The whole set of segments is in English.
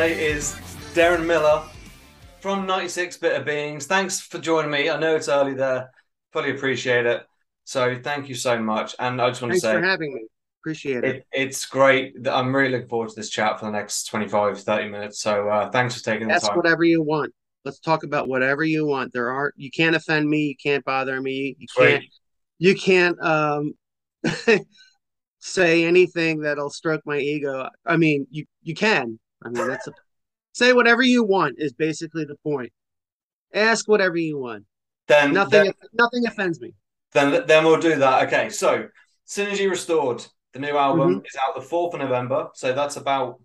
today is Deron Miller from 96 Bitter Beings. Thanks for joining me. I know it's early there. Fully appreciate it. So thank you so much. And I just want Thanks to say for having me. Appreciate it. it, it's great. I'm really looking forward to this chat for the next 25, 30 minutes. So uh, thanks for taking the Ask time. whatever you want. Let's talk about whatever you want. There aren't you can't offend me, you can't bother me, you Great. can't you can't um say anything that'll stroke my ego. I mean, you you can. I mean, that's a say whatever you want is basically the point. Ask whatever you want. Then, Nothing then, nothing offends me. then, then we'll do that. Okay. So Synergy Restored, the new album Mm-hmm. is out the 4th of November. So that's about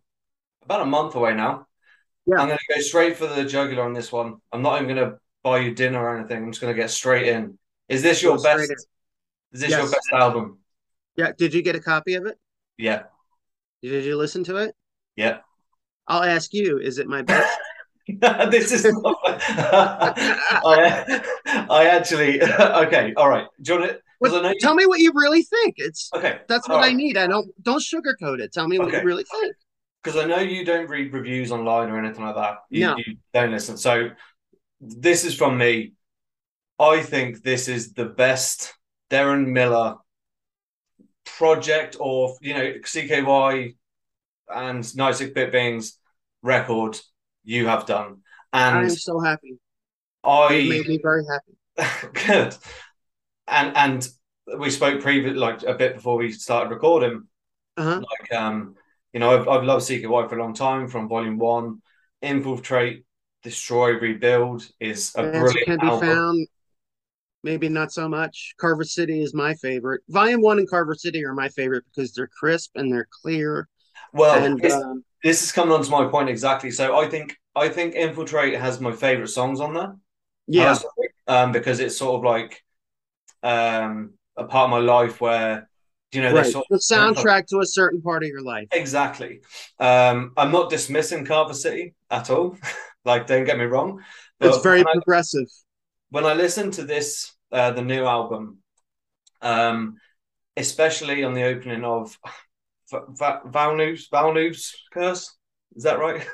about a month away now. Yeah. I'm going to go straight for the jugular on this one. I'm not even going to buy you dinner or anything. I'm just going to get straight in. Is this your best? in. Is this your best album? Yeah, did you get a copy of it? Yeah. Did you listen to it? Yeah. I'll ask you, is it my best? this is not, I, I actually okay all right do you want to because I know you, Tell me what you really think. It's okay that's what I need. I don't don't sugarcoat it. Tell me what Okay. you really think. because I know you don't read reviews online or anything like that. You, No. you don't listen. So this is from me. I think this is the best Deron Miller project or you know CKY and 96 Bit Beings record you have done. And I'm so happy. It I made me very happy. good. And and we spoke previous like a bit before we started recording. Uh-huh. Like um, you know, I've I've loved CKY for a long time from volume one. Infiltrate, Destroy, Rebuild is a Answer brilliant can be album. found. Maybe not so much. Carver City is my favorite. Volume one and Carver City are my favorite because they're crisp and they're clear. Well, and this, um, this is coming on to my point exactly. So I think I think Infiltrate has my favorite songs on there. yeah, um, because it's sort of like um a part of my life where you know right. sort The soundtrack to a certain part of your life. Exactly. Um, I'm not dismissing Carver City at all. like, don't get me wrong. It's very when I, progressive. when I listen to this, uh, the new album, um, especially on the opening of Va- Va- Valnus, Valnus Curse, is that right?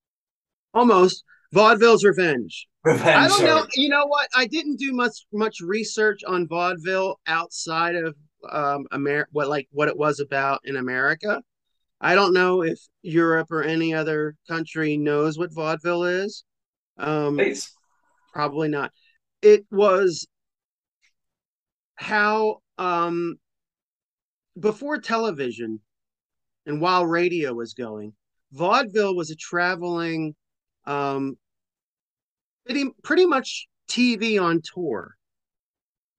Almost. Vaudevilles Revenge. Revenge. I don't know. You know what? I didn't do much much research on vaudeville outside of um Amer what like what it was about in America. I don't know if Europe or any other country knows what vaudeville is. Um Please. probably not. It was how um before television and while radio was going, vaudeville was a traveling um pretty, pretty much TV on tour.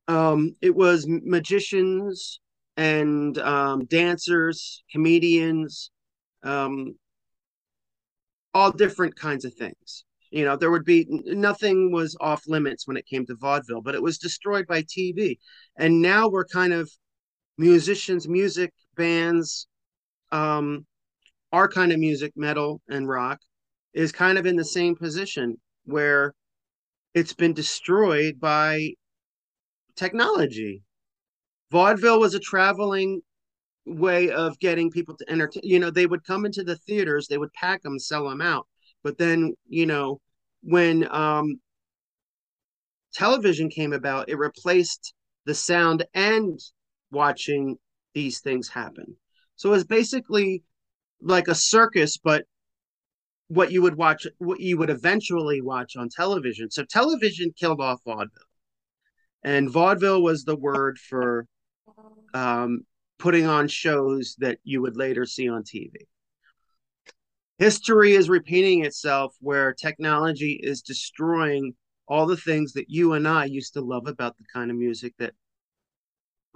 Um, it was magicians and um, dancers, comedians, um, all different kinds of things. You know, there would be nothing was off limits when it came to vaudeville, but it was destroyed by TV. And now we're kind of musicians, music bands, um, our kind of music, metal and rock, is kind of in the same position where it's been destroyed by technology. Vaudeville was a traveling way of getting people to entertain. You know, they would come into the theaters, they would pack them, sell them out. But then, you know, when um, television came about, it replaced the sound and watching these things happen. So it's basically like a circus, but what you would watch, what you would eventually watch on television. So television killed off vaudeville, and vaudeville was the word for um, putting on shows that you would later see on TV. History is repeating itself, where technology is destroying all the things that you and I used to love about the kind of music that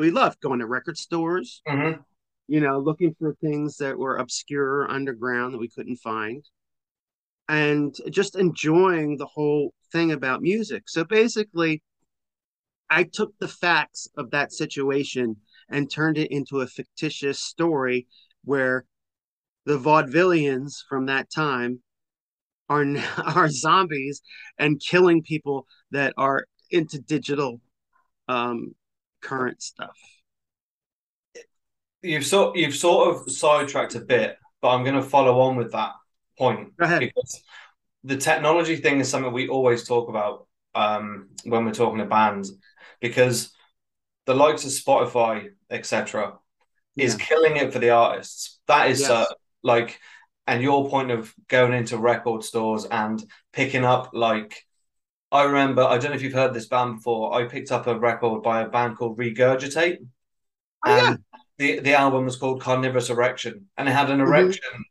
we loved. Going to record stores, Mhm. you know, looking for things that were obscure underground that we couldn't find, and just enjoying the whole thing about music. So basically, I took the facts of that situation and turned it into a fictitious story where the vaudevillians from that time are are zombies and killing people that are into digital um, current stuff. You've sort you've sort of sidetracked a bit, but I'm going to follow on with that. point. Go ahead. Because the technology thing is something we always talk about um, when we're talking to bands, because the likes of Spotify, etc., is killing it for the artists. That is Yes. uh, like, and your point of going into record stores and picking up like. I remember, I don't know if you've heard this band before. I picked up a record by a band called Regurgitate. Oh, yeah. and the, the album was called Carnivorous Erection. And it had an Mhm. erection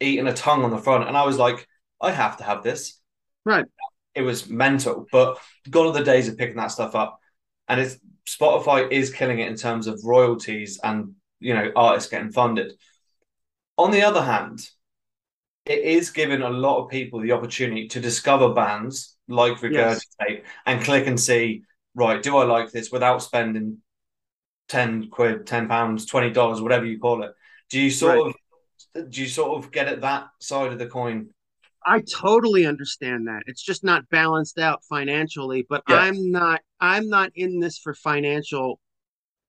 eating a tongue on the front. And I was like, I have to have this. Right. It was mental. But gone are the days of picking that stuff up. And it's Spotify is killing it in terms of royalties and you know artists getting funded. On the other hand, it is giving a lot of people the opportunity to discover bands like Regurgitate and click and see, right, do I like this without spending 10 quid, 10 pounds, 20 dollars, whatever you call it. Do you sort of do you sort of get at that side of the coin? I totally understand that. It's just not balanced out financially, but Yeah. I'm not I'm not in this for financial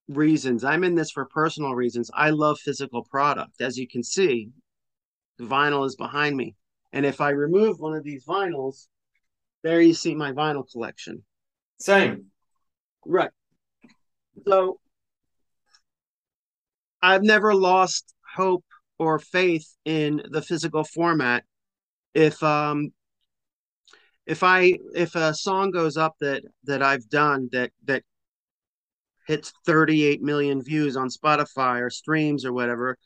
reasons. I'm in this for personal reasons. I love physical product. As you can see, the vinyl is behind me. And if I remove one of these vinyls, there you see my vinyl collection. Same. Right. So I've never lost hope or faith in the physical format. If um if I if a song goes up that that I've done that that hits 38 million views on Spotify or streams or whatever,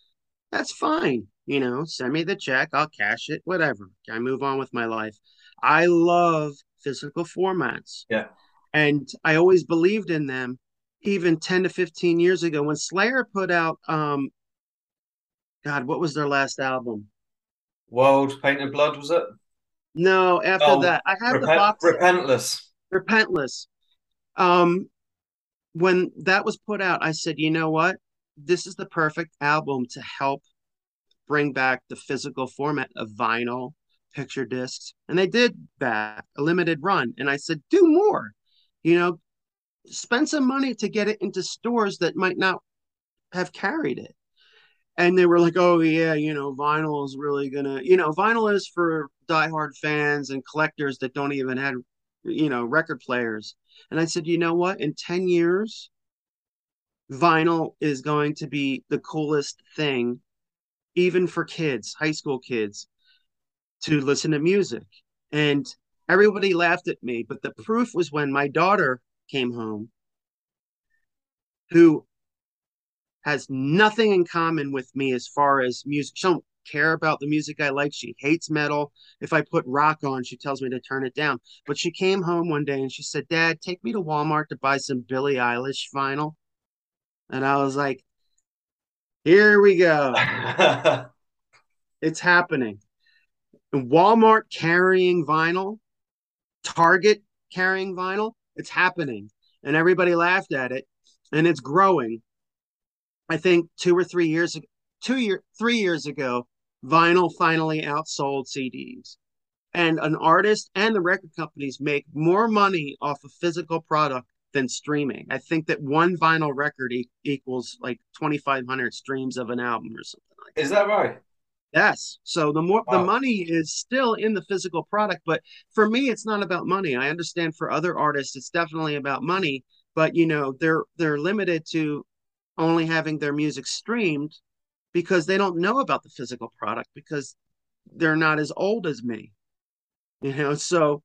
that's fine. You know, send me the check, I'll cash it, whatever. I move on with my life. I love physical formats. Yeah. And I always believed in them even 10 to 15 years ago when Slayer put out um God, what was their last album? World Painted Blood was it? No, after Oh, that, I have the Repent- box. Repentless. Repentless. Um, when that was put out, I said, you know what? This is the perfect album to help bring back the physical format of vinyl, picture discs. And they did that, a limited run. And I said, do more. You know, spend some money to get it into stores that might not have carried it. And they were like, oh, yeah, you know, vinyl is really gonna, you know, vinyl is for diehard fans and collectors that don't even have, you know, record players. And I said, you know what? In 10 years, vinyl is going to be the coolest thing, even for kids, high school kids, to listen to music. And everybody laughed at me, but the proof was when my daughter came home, who has nothing in common with me as far as music. She don't care about the music I like. She hates metal. If I put rock on, she tells me to turn it down. But she came home one day and she said, Dad, take me to Walmart to buy some Billie Eilish vinyl. And I was like, here we go. It's happening. And Walmart carrying vinyl, Target carrying vinyl, it's happening. And everybody laughed at it. And it's growing. I think two or three years ago, two year, three years ago, vinyl finally outsold CDs. And an artist and the record companies make more money off a physical product than streaming. I think that one vinyl record e- equals like 2,500 streams of an album or something like that. Is that right? Yes. So the more Wow. the money is still in the physical product, but for me, it's not about money. I understand for other artists, it's definitely about money, but you know, they're they're limited to only having their music streamed because they don't know about the physical product because they're not as old as me. You know, so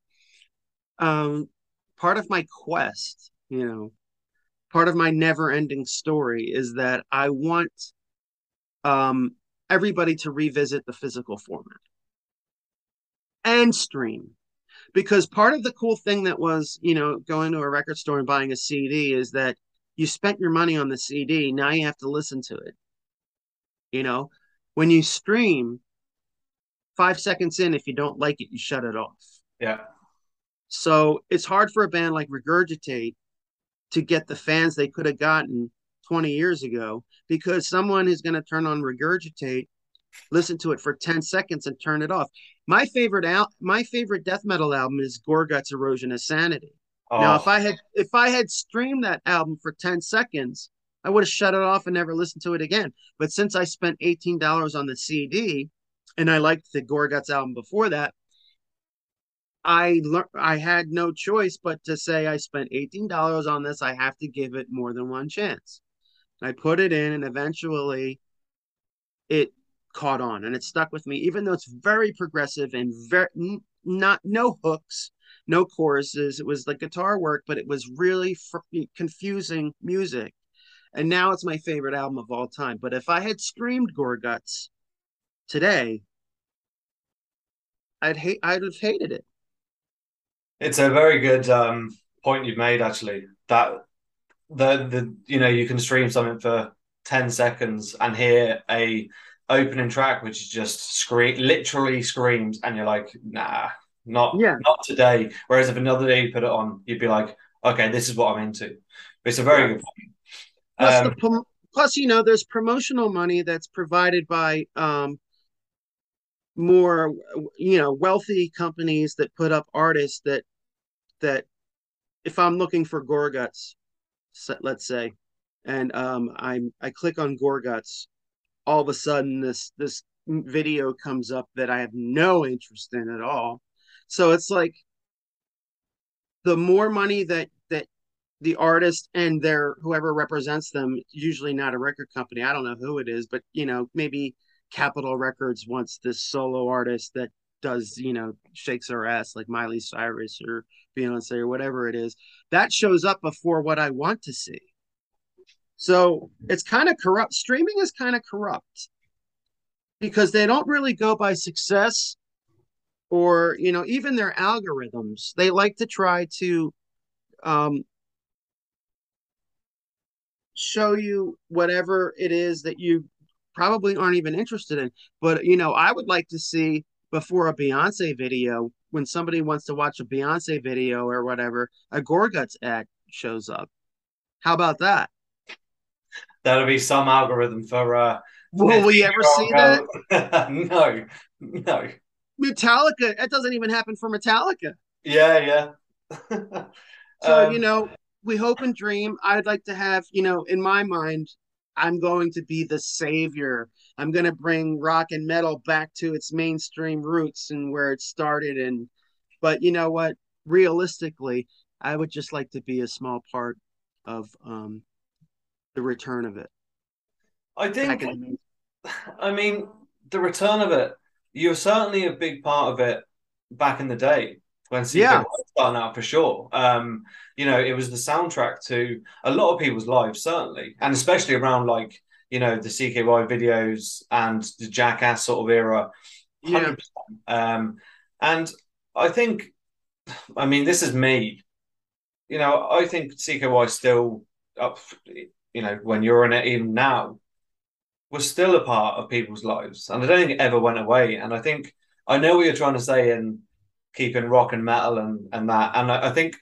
um part of my quest, you know, part of my never-ending story is that I want um everybody to revisit the physical format and stream. Because part of the cool thing that was you know going to a record store and buying a cd is that you spent your money on the cd now you have to listen to it. You know when you stream five seconds in if you don't like it you shut it off. Yeah. so it's hard for a band like regurgitate to get the fans they could have gotten 20 years ago because someone is going to turn on regurgitate listen to it for 10 seconds and turn it off. My favorite al- my favorite death metal album is gorguts erosion of sanity. Now Oh, if i oh. had if i had streamed that album for 10 seconds i would have shut it off and never listened to it again. But since i spent $18 on the cd and I liked the Gorguts album before that. I learned I had no choice but to say I spent eighteen dollars on this. I have to give it more than one chance. I put it in, and eventually, it caught on, and it stuck with me. Even though it's very progressive and very not no hooks, no choruses. It was like guitar work, but it was really confusing music. And now it's my favorite album of all time. But if I had streamed Gorguts today, I'd hate. I'd have hated it. It's a very good um, point you've made, actually. That the the you know you can stream something for ten seconds and hear a opening track which is just scream literally screams, and you're like, nah, not yeah. not today. Whereas if another day you put it on, you'd be like, okay, this is what I'm into. It's a very yeah. good point. Plus, um, the, plus, you know, there's promotional money that's provided by um, more, you know, wealthy companies that put up artists that that if I'm looking for Gorguts, let's say, and um, I'm I click on Gorguts, all of a sudden this this video comes up that I have no interest in at all. So it's like the more money that that the artist and their whoever represents them, usually not a record company. I don't know who it is, but you know maybe Capitol Records wants this solo artist that does you know shakes her ass like Miley Cyrus or Beyonce or whatever it is. That shows up before what I want to see. So it's kind of corrupt. Streaming is kind of corrupt because they don't really go by success or you know even their algorithms. They like to try to um, show you whatever it is that you probably aren't even interested in. But you know, I would like to see before a Beyonce video, when somebody wants to watch a Beyonce video or whatever, a Gorguts ad shows up. How about that? That'll be some algorithm for. uh Will we ever see that? no, no. Metallica. It doesn't even happen for Metallica. Yeah, yeah. so um, you know, we hope and dream. I'd like to have, you know, in my mind, I'm going to be the savior. I'm going to bring rock and metal back to its mainstream roots and where it started. And, but you know what? Realistically, I would just like to be a small part of um, the return of it. I think, I mean, the return of it, you're certainly a big part of it back in the day when CK yeah. was starting out for sure. Um, you know, it was the soundtrack to a lot of people's lives, certainly, and especially around like you know the CKY videos and the Jackass sort of era. Yeah. Um, and I think, I mean, this is me. You know, I think CKY still up. You know, when you're in it, even now, was still a part of people's lives, and I don't think it ever went away. And I think I know what you're trying to say, in keeping rock and metal and and that. And I, I think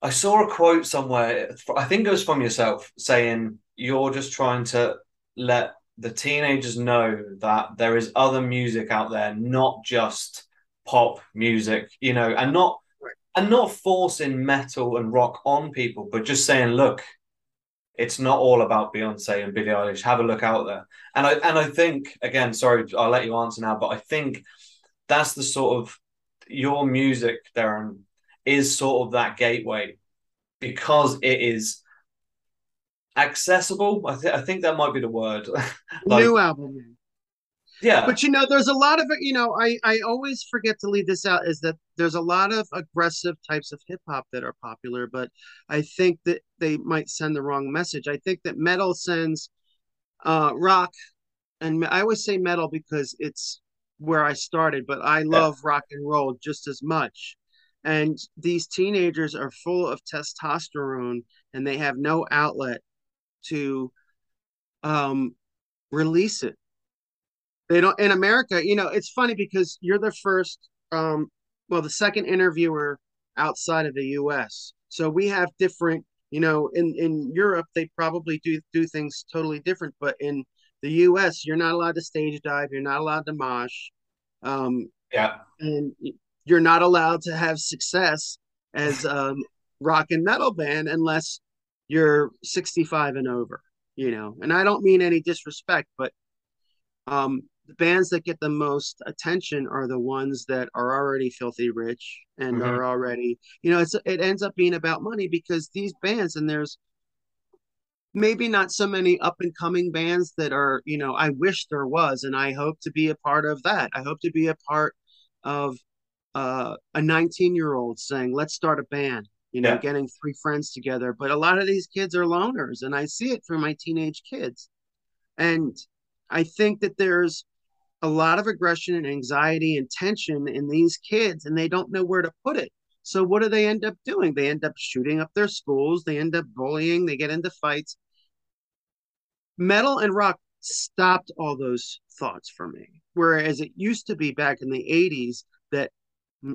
I saw a quote somewhere. I think it was from yourself saying you're just trying to let the teenagers know that there is other music out there, not just pop music, you know, and not and not forcing metal and rock on people, but just saying, look, it's not all about Beyonce and Billie Eilish. Have a look out there. And I and I think again, sorry, I'll let you answer now, but I think that's the sort of your music, Deron, is sort of that gateway because it is accessible. I, th- I think that might be the word. like, New album. Yeah. But you know, there's a lot of you know, I, I always forget to leave this out is that there's a lot of aggressive types of hip hop that are popular, but I think that they might send the wrong message. I think that metal sends uh, rock, and I always say metal because it's where I started, but I love yeah. rock and roll just as much. And these teenagers are full of testosterone and they have no outlet to um, release it. They don't in America, you know, it's funny because you're the first um, well, the second interviewer outside of the US. So we have different, you know, in in Europe they probably do do things totally different, but in the U.S., you're not allowed to stage dive. You're not allowed to mosh. Um, yeah, and you're not allowed to have success as a rock and metal band unless you're 65 and over. You know, and I don't mean any disrespect, but um, the bands that get the most attention are the ones that are already filthy rich and Mhm. are already you know it's it ends up being about money because these bands and there's maybe not so many up and coming bands that are you know i wish there was and i hope to be a part of that i hope to be a part of uh, a 19 year old saying let's start a band you know Yeah. getting three friends together but a lot of these kids are loners and i see it through my teenage kids. And i think that there's a lot of aggression and anxiety and tension in these kids and they don't know where to put it. So what do they end up doing? They end up shooting up their schools. They end up bullying. They get into fights. Metal and rock stopped all those thoughts for me. Whereas it used to be back in the 80s that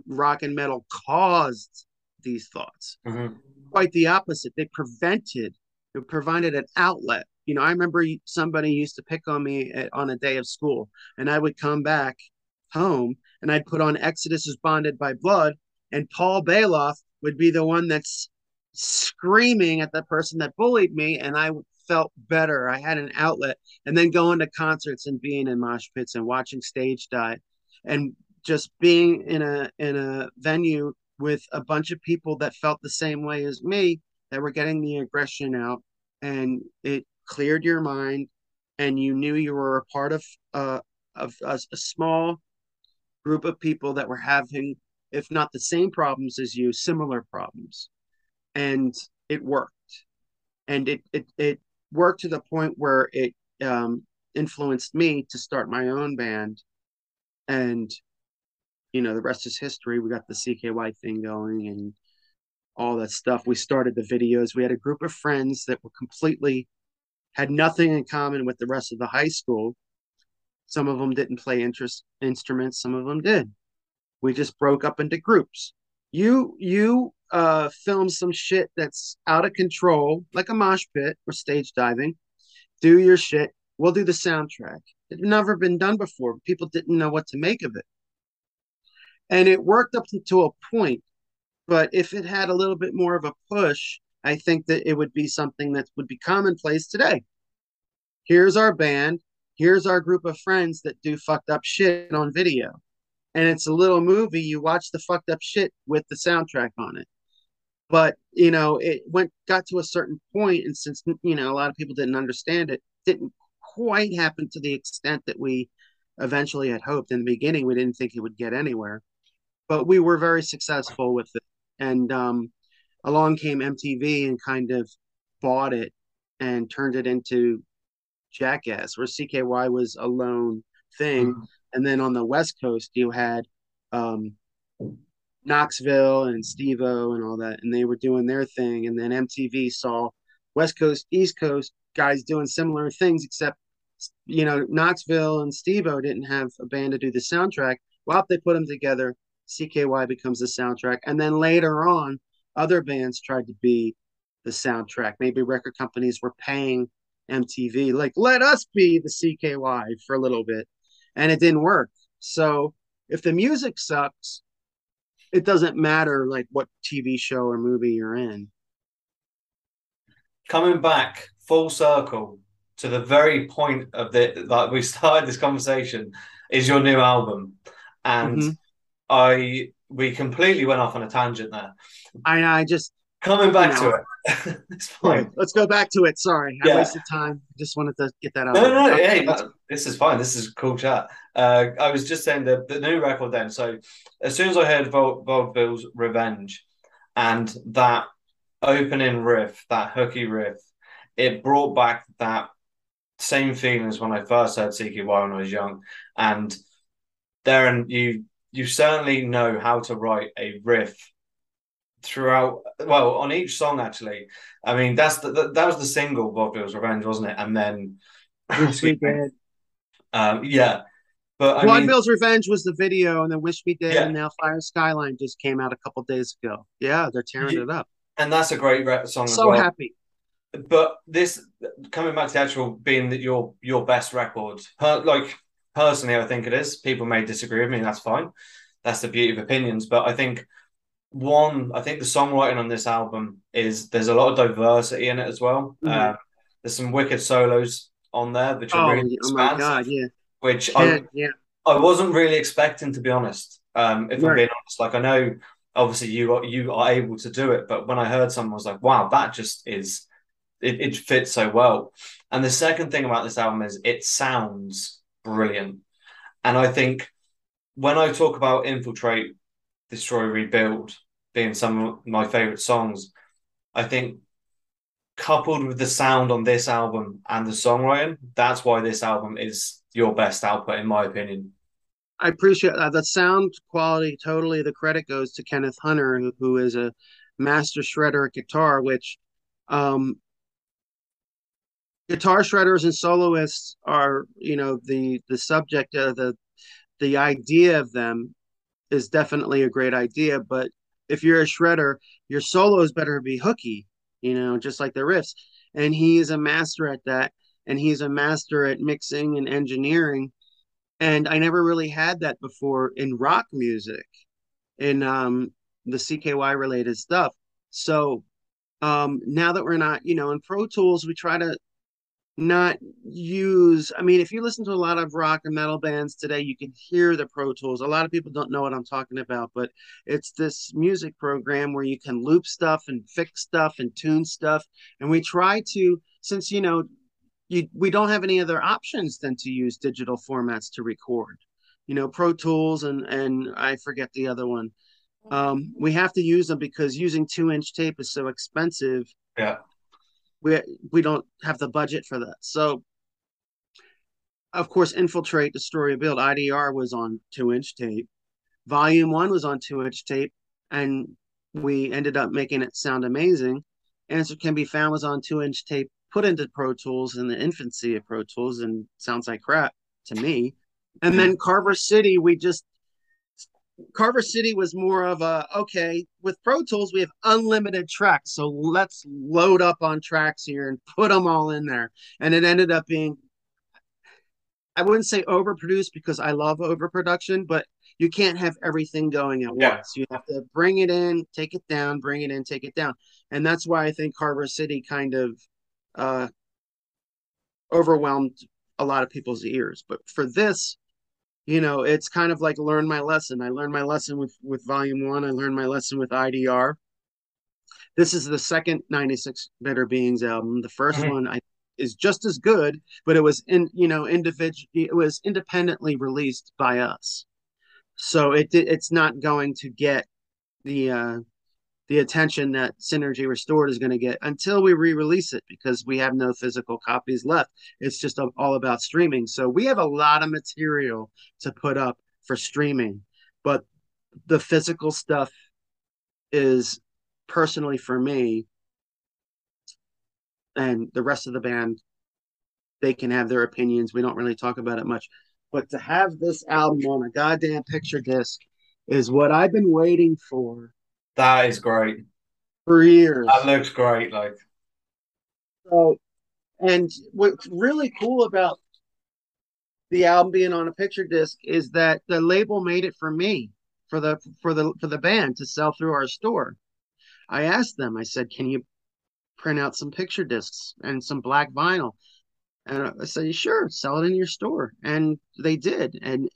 rock and metal caused these thoughts. Mhm. Quite the opposite. They prevented, it provided an outlet. You know, I remember somebody used to pick on me at, on a day of school, and I would come back home and I'd put on Exodus is Bonded by Blood, and Paul Baloff would be the one that's screaming at the person that bullied me, and I felt better. I had an outlet, and then going to concerts and being in mosh pits and watching stage dive, and just being in a in a venue with a bunch of people that felt the same way as me, that were getting the aggression out, and it cleared your mind, and you knew you were a part of uh, of a, a small group of people that were having, if not the same problems as you, similar problems, and it worked, and it it it worked to the point where it um, influenced me to start my own band, and you know the rest is history. We got the CKY thing going and all that stuff. We started the videos. We had a group of friends that were completely had nothing in common with the rest of the high school. Some of them didn't play interest instruments. Some of them did. We just broke up into groups. You you uh, film some shit that's out of control, like a mosh pit or stage diving. Do your shit. We'll do the soundtrack. It never been done before. People didn't know what to make of it, and it worked up to a point. But if it had a little bit more of a push, I think that it would be something that would be commonplace today. Here's our band. Here's our group of friends that do fucked up shit on video. And it's a little movie. You watch the fucked up shit with the soundtrack on it. But, you know, it went got to a certain point, and since you know, a lot of people didn't understand it, didn't quite happen to the extent that we eventually had hoped. In the beginning, we didn't think it would get anywhere. But we were very successful with it. And um along came MTV and kind of bought it and turned it into Jackass, where CKY was a lone thing. Mhm. And then on the West Coast, you had um, Knoxville and Steve-O and all that, and they were doing their thing. And then MTV saw West Coast, East Coast guys doing similar things, except you know Knoxville and Steve-O didn't have a band to do the soundtrack. Well, they put them together. CKY becomes the soundtrack, and then later on, other bands tried to be the soundtrack. Maybe record companies were paying MTV, like, let us be the CKY for a little bit. And it didn't work. So if the music sucks, it doesn't matter like what TV show or movie you're in. Coming back full circle to the very point of the like we started this conversation is your new album, and Mhm. I we completely went off on a tangent there. I I just Coming back No. to it, it's fine. let's go back to it. Sorry, I wasted time. Just wanted to get that out. No, no, no, hey, that- this is fine. This is cool chat. Uh, I was just saying the, the new record then. So as soon as I heard Vol- Vaudeville's Revenge and that opening riff, that hooky riff, it brought back that same feeling as when I first heard CKY when I was young. And Deron, you you certainly know how to write a riff throughout well on each song actually i mean that's the, the that was the single vaudeville's revenge wasn't it and then Wish We Did. um yeah but i mean Vaudeville's Revenge was the video, and then Wish We Did, Yeah. and now Fire Skyline just came out a couple days ago. Yeah, they're tearing Yeah. it up. and that's a great re- song So well happy. but this coming back to the actual being that your your best record like personally i think it is people may disagree with me and that's fine that's the beauty of opinions but i think one i think the songwriting on this album is there's a lot of diversity in it as well Mhm. um, there's some wicked solos on there which are Oh, really oh my God, yeah. which I, yeah. I wasn't really expecting to be honest. Um, if I'm being honest, like I know obviously you are you are able to do it, but when I heard someone I was like, wow, that just is it, it fits so well. And the second thing about this album is it sounds brilliant. And I think when I talk about infiltrate, destroy, rebuild being some of my favorite songs, I think coupled with the sound on this album and the songwriting, that's why this album is your best output, in my opinion. I appreciate that. The sound quality, totally. The credit goes to Kenneth Hunter, who, who is a master shredder at guitar, which um, guitar shredders and soloists are, you know, the the subject of the the idea of them is definitely a great idea. But if you're a shredder, your solos better be hooky, you know, just like the riffs. And he is a master at that. And he's a master at mixing and engineering and I never really had that before in rock music, in um, the CKY related stuff. So um, now that we're not, you know, in Pro Tools, we try to not use. I mean, if you listen to a lot of rock and metal bands today, you can hear the Pro Tools. A lot of people don't know what I'm talking about, but it's this music program where you can loop stuff and fix stuff and tune stuff. And we try to, since you know you, we don't have any other options than to use digital formats to record. You know, Pro Tools and and I forget the other one. Um, we have to use them because using two inch tape is so expensive. Yeah. We we don't have the budget for that. So, of course, infiltrate, destroy, build. IDR was on two inch tape. Volume one was on two inch tape, and we ended up making it sound amazing. Answer can be found was on two inch tape put into Pro Tools in the infancy of Pro Tools and sounds like crap to me. And then Carver City, we just Carver City was more of a okay with Pro Tools we have unlimited tracks, so let's load up on tracks here and put them all in there. And it ended up being I wouldn't say overproduced because I love overproduction, but you can't have everything going at Yeah. once. You have to bring it in, take it down, bring it in, take it down. And that's why I think Carver City kind of uh, overwhelmed a lot of people's ears. But for this, you know, it's kind of like learn my lesson. I learned my lesson with with Volume One. I learned my lesson with IDR. This is the second 96 Bitter Beings album. The 1st Mhm. one I is just as good, but it was in you know individual. It was independently released by us, so it it's not going to get the uh, the attention that Synergy Restored is going to get until we re-release it because we have no physical copies left. It's just all about streaming. So we have a lot of material to put up for streaming, but the physical stuff is personally for me and the rest of the band they can have their opinions. We don't really talk about it much. But to have this album on a goddamn picture disc is what I've been waiting for That is great. for years. That looks great. Like, So, and what's really cool about the album being on a picture disc is that the label made it for me, for the for the for the band to sell through our store. I asked them. I said, "Can you print out some picture discs and some black vinyl?" And I said, "Sure, sell it in your store." And they did. And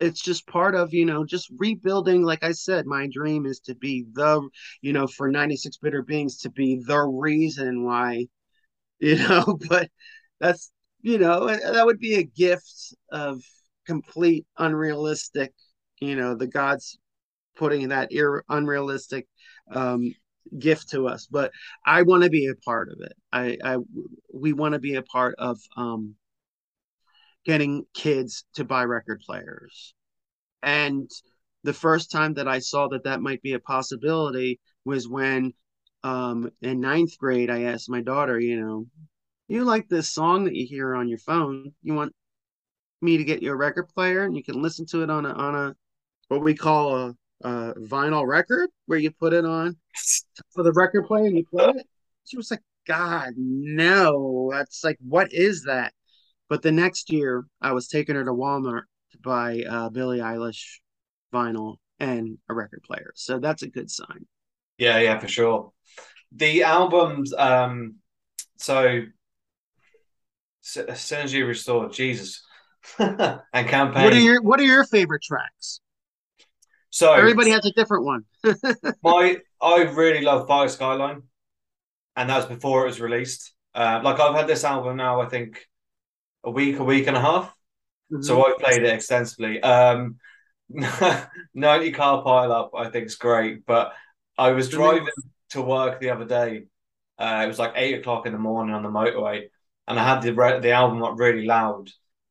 it's just part of you know just rebuilding like i said my dream is to be the you know for 96 bitter beings to be the reason why you know but that's you know that would be a gift of complete unrealistic you know the gods putting that ir- unrealistic um gift to us but i want to be a part of it. I i we want to be a part of um getting kids to buy record players. And the first time that i saw that that might be a possibility was when um in ninth grade i asked my daughter you know you like this song that you hear on your phone? You want me to get you a record player and you can listen to it on a on a what we call a, a vinyl record where you put it on for the record player and you play it? She was like god no. That's like what is that but the next year i was taking her to walmart to buy uh, billie eilish vinyl and a record player so that's a good sign yeah, yeah, for sure. The albums, um, so Synergy Restored, Jesus. and Camp Pain. What are your What are your favorite tracks? so Everybody has a different one. my I really love Fire Skyline, and that was before it was released. Uh, like I've had this album now, I think a week, a week and a half. So I've played it extensively. Um, 90 car pile up, I think is great. But I was driving to work the other day. Uh, it was like eight o'clock in the morning on the motorway, and I had the re- the album up really loud.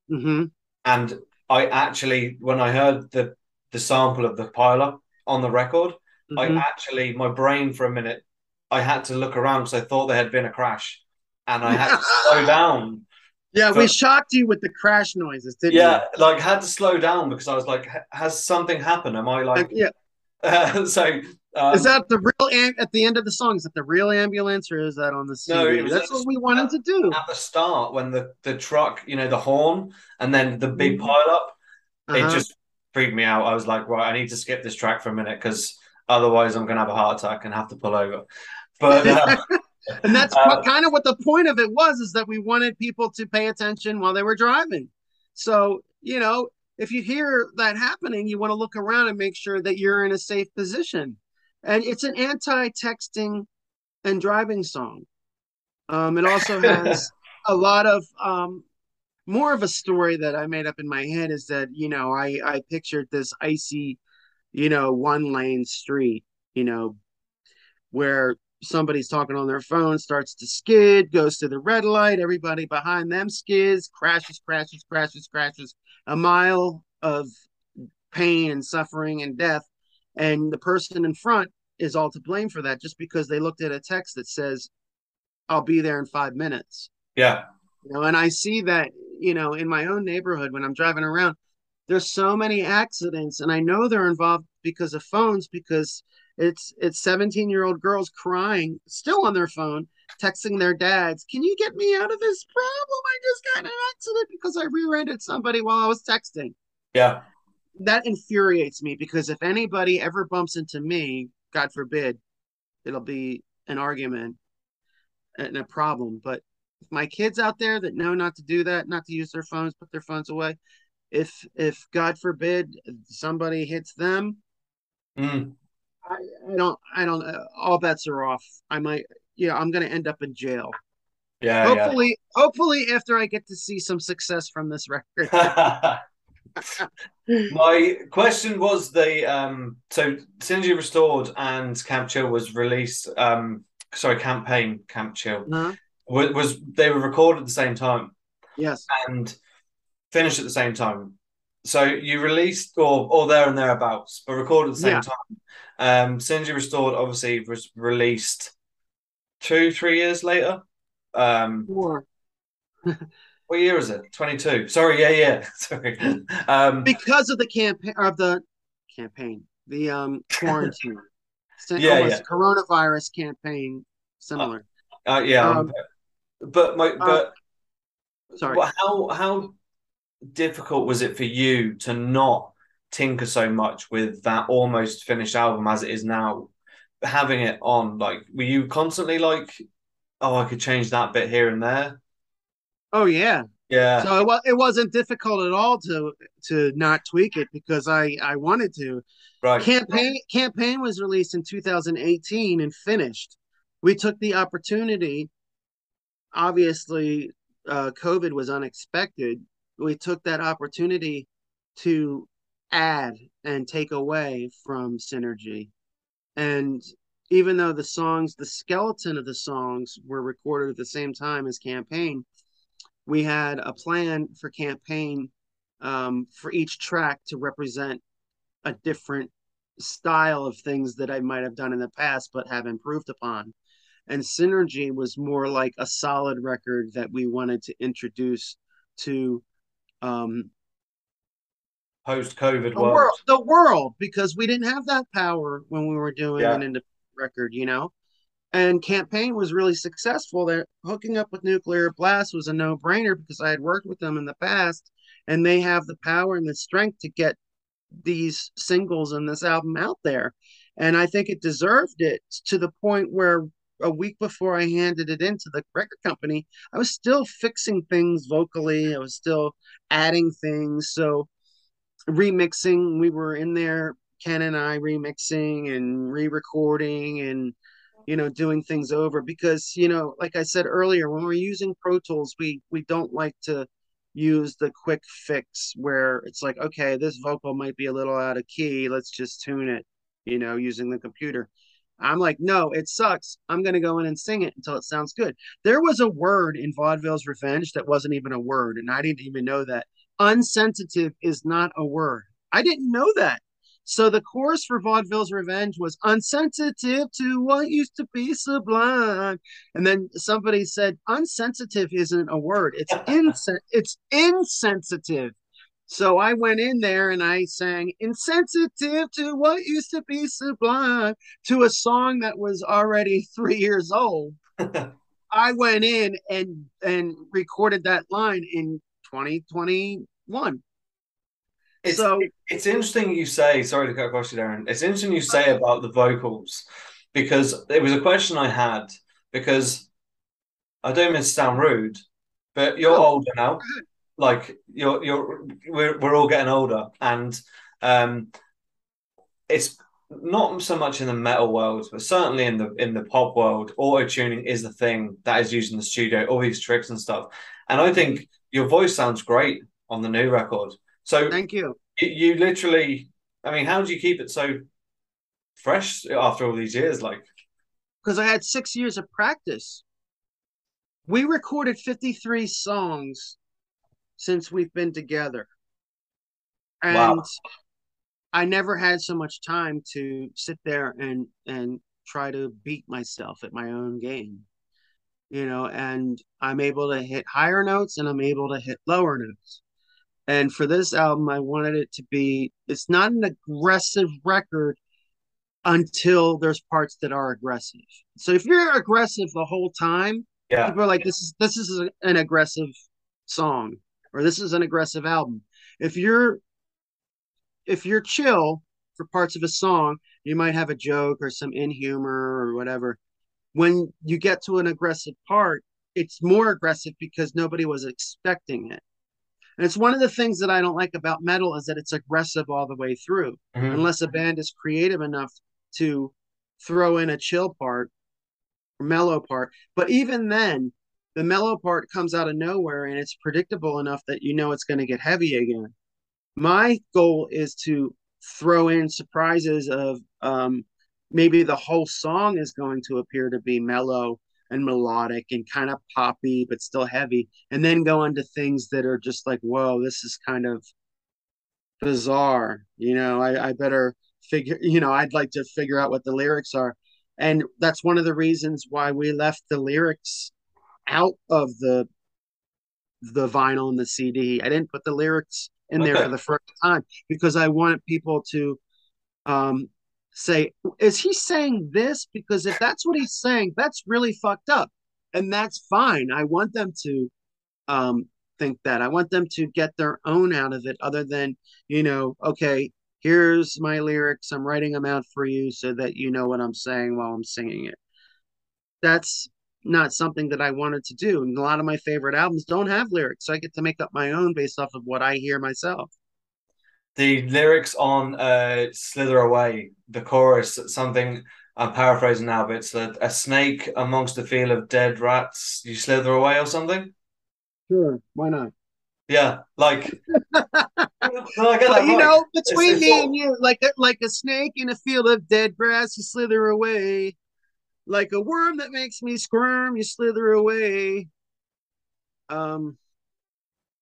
hmm And I actually, when I heard the the sample of the pile up on the record, I Mhm. actually my brain for a minute, I had to look around because I thought there had been a crash, and I had to slow down. Yeah, we shocked you with the crash noises, didn't Yeah, like had to slow down because I was like, has something happened? Am I we? like yeah. so? Um, Is that the real am- at the end of the song? Is that the real ambulance, or is that on the CD? No, That's at what we wanted to do. at the start when the the truck, you know, the horn and then the big Mhm. pile up? It Uh-huh. just freaked me out. I was like, right, I need to skip this track for a minute because otherwise I'm gonna have a heart attack and have to pull over. But uh, and that's Uh, kind of what the point of it was is that we wanted people to pay attention while they were driving. So you know if you hear that happening you want to look around and make sure that you're in a safe position. And it's an anti-texting and driving song. Um, it also has a lot of um, more of a story that i made up in my head is that you know i i pictured this icy you know one lane street you know where somebody's talking on their phone, starts to skid, goes to the red light, everybody behind them skids, crashes, crashes, crashes, crashes, a mile of pain and suffering and death. And the person in front is all to blame for that just because they looked at a text that says, I'll be there in five minutes. yeah, You know, and I see that, you know, in my own neighborhood when I'm driving around, there's so many accidents, and I know they're involved because of phones, because it's it's 17 year old girls crying, still on their phone, texting their dads, "Can you get me out of this problem? I just got in an accident because I rear-ended somebody while I was texting." yeah, That infuriates me because if anybody ever bumps into me, God forbid, it'll be an argument and a problem. But my kids out there that know not to do that, not to use their phones, put their phones away. If if God forbid somebody hits them, Mm. I, I don't I don't uh, all bets are off. I might yeah, I'm gonna end up in jail. yeah, hopefully, hopefully after I get to see some success from this record. My question was the um so Synergy Restored and Camp Chill was released um sorry Camp Pain Camp Chill Huh? was, was they were recorded at the same time Yes. and finished at the same time. So you released or or there and thereabouts, but recorded at the same Yeah. time. Um Synergy Restored obviously was released two, three years later. Um Or what year is it? 22. Sorry, yeah, yeah. Sorry. Um because of the campaign of the campaign, the um quarantine. Yeah, yeah. coronavirus campaign similar. uh, yeah, Um, but my but Sorry. Well, how how difficult was it for you to not tinker so much with that almost finished album as it is now, having it on? Like, were you constantly like, "Oh, I could change that bit here and there"? Oh yeah. Yeah, So it was it wasn't difficult at all to to not tweak it because I I wanted to. right. Camp Pain campaign was released in 2018 and finished. We took the opportunity. Obviously, uh, COVID was unexpected. We took that opportunity to add and take away from synergy. And even though the songs, the skeleton of the songs were recorded at the same time as Camp Pain, we had a plan for Camp Pain um, for each track to represent a different style of things that I might have done in the past but have improved upon. And Synergy was more like a solid record that we wanted to introduce to um, Post COVID world. world, the world, because we didn't have that power when we were doing Yeah. an independent record, you know. And Camp Pain was really successful. That hooking up with Nuclear Blast was a no brainer because I had worked with them in the past, and they have the power and the strength to get these singles and this album out there. And I think it deserved it to the point where a week before I handed it into the record company, I was still fixing things vocally. I was still adding things. So remixing, we were in there, Ken and I remixing and re-recording and you know doing things over because you know like I said earlier when we're using Pro Tools we we don't like to use the quick fix where it's like okay this vocal might be a little out of key let's just tune it you know using the computer I'm like, no, it sucks. I'm going to go in and sing it until it sounds good. There was a word in Vaudeville's Revenge that wasn't even a word, and I didn't even know that. Unsensitive is not a word. I didn't know that. So the chorus for Vaudeville's Revenge was unsensitive to what used to be sublime. And then somebody said, unsensitive isn't a word. It's insen- it's insensitive. So I went in there and I sang insensitive to what used to be sublime to a song that was already three years old. I went in and and recorded that line in 2021. It's, so it's interesting you say, sorry to cut across you, Deron. It's interesting you say about the vocals because it was a question I had because I don't mean to sound rude, but you're oh, older now like you're you're we're we're all getting older, and um, it's not so much in the metal world, but certainly in the in the pop world, auto tuning is the thing that is used in the studio, all these tricks and stuff. And I think your voice sounds great on the new record. So thank you. You, you literally, I mean, how do you keep it so fresh after all these years? Like, because I had six years of practice. We recorded 53 songs since we've been together. And wow. I never had so much time to sit there and and try to beat myself at my own game. You know, and I'm able to hit higher notes and I'm able to hit lower notes. And for this album, I wanted it to be it's not an aggressive record until there's parts that are aggressive. So if you're aggressive the whole time, yeah. people are like, this is this is an aggressive song or this is an aggressive album. If you're if you're chill for parts of a song, you might have a joke or some in humor or whatever. When you get to an aggressive part, it's more aggressive because nobody was expecting it. And it's one of the things that I don't like about metal is that it's aggressive all the way through, mm-hmm. unless a band is creative enough to throw in a chill part or mellow part. But even then, the mellow part comes out of nowhere and it's predictable enough that you know it's going to get heavy again. My goal is to throw in surprises of um, maybe the whole song is going to appear to be mellow and melodic and kind of poppy but still heavy and then go into things that are just like whoa this is kind of bizarre you know I, I better figure you know i'd like to figure out what the lyrics are and that's one of the reasons why we left the lyrics out of the the vinyl and the CD. I didn't put the lyrics in okay. there for the first time because I wanted people to um, say, "Is he saying this?" Because if that's what he's saying, that's really fucked up, and that's fine. I want them to um, think that. I want them to get their own out of it, other than you know, okay, here's my lyrics. I'm writing them out for you so that you know what I'm saying while I'm singing it. That's not something that I wanted to do. And a lot of my favorite albums don't have lyrics, so I get to make up my own based off of what I hear myself. The lyrics on uh, "Slither Away," the chorus, something I'm paraphrasing now, but it's a, a snake amongst a field of dead rats. You slither away or something. Sure, why not? Yeah, like no, but, you know, between it's, it's me all... and you, like a, like a snake in a field of dead grass, you slither away like a worm that makes me squirm, you slither away. Um,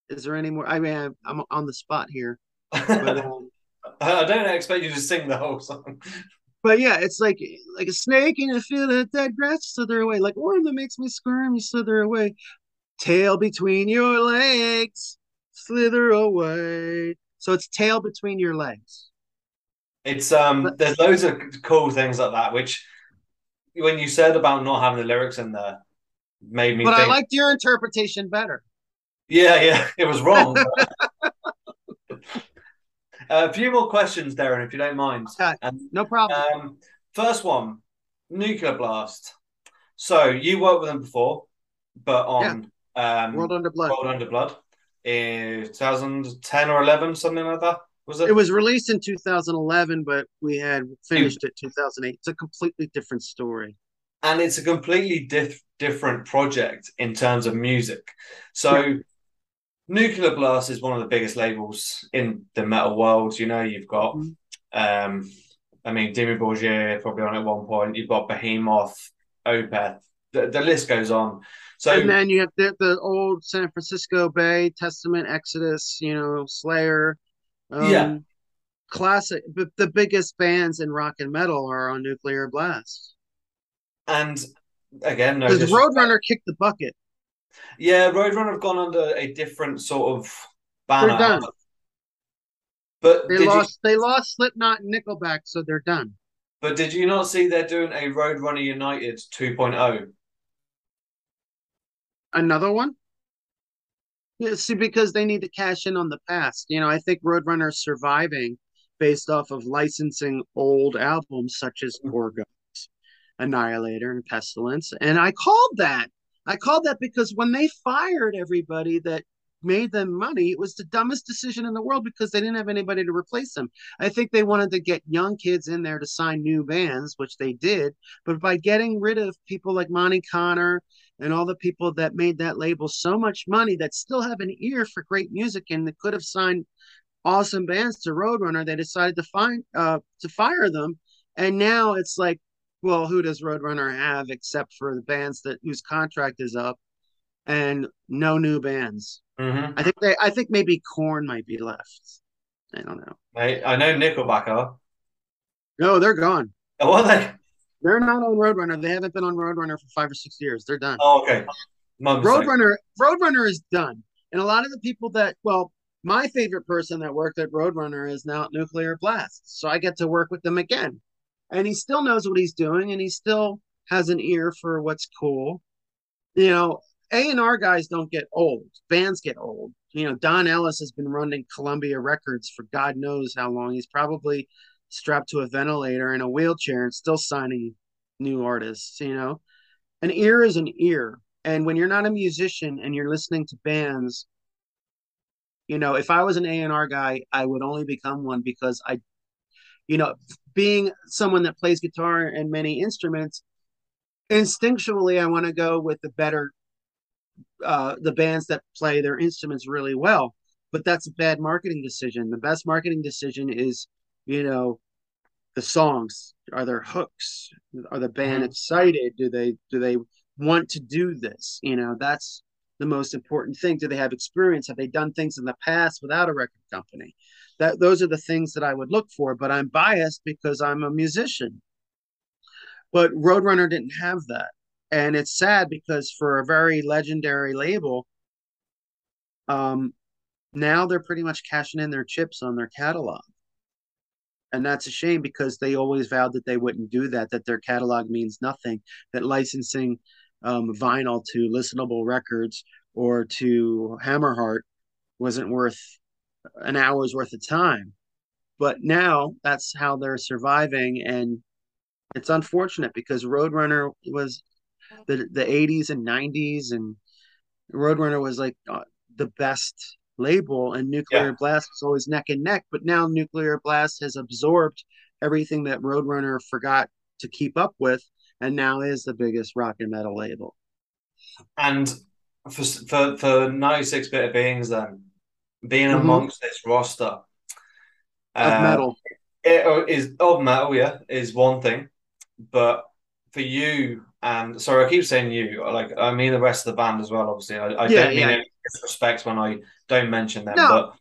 is there any more? I mean, I'm on the spot here. But, um, I don't expect you to sing the whole song. But yeah, it's like like a snake in a field of dead grass, slither away. Like worm that makes me squirm, you slither away. Tail between your legs, slither away. So it's tail between your legs. It's um. There's loads of cool things like that, which when you said about not having the lyrics in there, made me. But think, I liked your interpretation better. Yeah, yeah, it was wrong. a few more questions, Deron, if you don't mind. Okay, no problem. Um, first one, nuclear blast. So you worked with them before, but on um, World Under Blood. World Under Blood in 2010 or 11, something like that. Was it? It was released in 2011, but we had finished it 2008. It's a completely different story. and it's a completely diff- different project in terms of music. So, Yeah. Nuclear Blast is one of the biggest labels in the metal world. You know, you've got, Mhm. um, I mean, Dimmu Borgir probably on at one point. You've got Behemoth, Opeth. The, the list goes on. So, and then you have the, the old San Francisco Bay, Testament, Exodus, you know, Slayer. Um, Yeah. Classic. But the biggest bands in rock and metal are on Nuclear Blast. and again, no, Because dis- Roadrunner kicked the bucket. yeah, Roadrunner have gone under a different sort of banner. They're done. But They did lost. They lost Slipknot and Nickelback, so they're done. But did you not see they're doing a Roadrunner United oh? 2.0? Another one. Yeah, see, because they need to cash in on the past. You know, I think Roadrunner is surviving based off of licensing old albums such as mm-hmm. Gorgon, Annihilator, and Pestilence. And I called that. I called that because when they fired everybody that made them money, it was the dumbest decision in the world because they didn't have anybody to replace them. I think they wanted to get young kids in there to sign new bands, which they did. But by getting rid of people like Monte Conner and all the people that made that label so much money that still have an ear for great music and that could have signed awesome bands to Roadrunner, they decided to find uh to fire them. And now it's like, well, who does Roadrunner have except for the bands that whose contract is up and no new bands. Mm-hmm. I think they I think maybe Korn might be left. I don't know. I, I know Nickelback are. No, they're gone. Oh, are they? They're not on Roadrunner. They haven't been on Roadrunner for five or six years. They're done. Oh, okay. Roadrunner Roadrunner is done. And a lot of the people that well, my favorite person that worked at Roadrunner is now at Nuclear Blast. So I get to work with them again. And he still knows what he's doing and he still has an ear for what's cool. You know, A&R guys don't get old. Bands get old. You know, Don Ellis has been running Columbia Records for God knows how long. He's probably strapped to a ventilator in a wheelchair and still signing new artists, you know. An ear is an ear. And when you're not a musician and you're listening to bands, you know, if I was an A&R guy, I would only become one because I, you know, being someone that plays guitar and many instruments, instinctually, I want to go with the better, uh, the bands that play their instruments really well. But that's a bad marketing decision. The best marketing decision is, you know, the songs. Are there hooks? Are the band Mhm. excited? Do they do they want to do this? You know, that's the most important thing. Do they have experience? Have they done things in the past without a record company? That those are the things that I would look for. But I'm biased because I'm a musician. But Roadrunner didn't have that. And it's sad because for a very legendary label, um, now they're pretty much cashing in their chips on their catalog. And that's a shame because they always vowed that they wouldn't do that, that their catalog means nothing, that licensing um, vinyl to listenable records or to Hammerheart wasn't worth an hour's worth of time. But now that's how they're surviving. And it's unfortunate because Roadrunner was the, the 80s and 90s, and Roadrunner was like uh, the best label, and Nuclear Yeah. Blast was always neck and neck. But now Nuclear Blast has absorbed everything that Roadrunner forgot to keep up with, and now is the biggest rock and metal label. And for for for ninety six Bitter Beings, then being Mhm. amongst this roster Of uh, metal. it is of metal, yeah, is one thing, but for you and sorry, I keep saying you, like I mean the rest of the band as well. Obviously, I, I Yeah, don't mean yeah. any disrespect when I don't mention them, No. but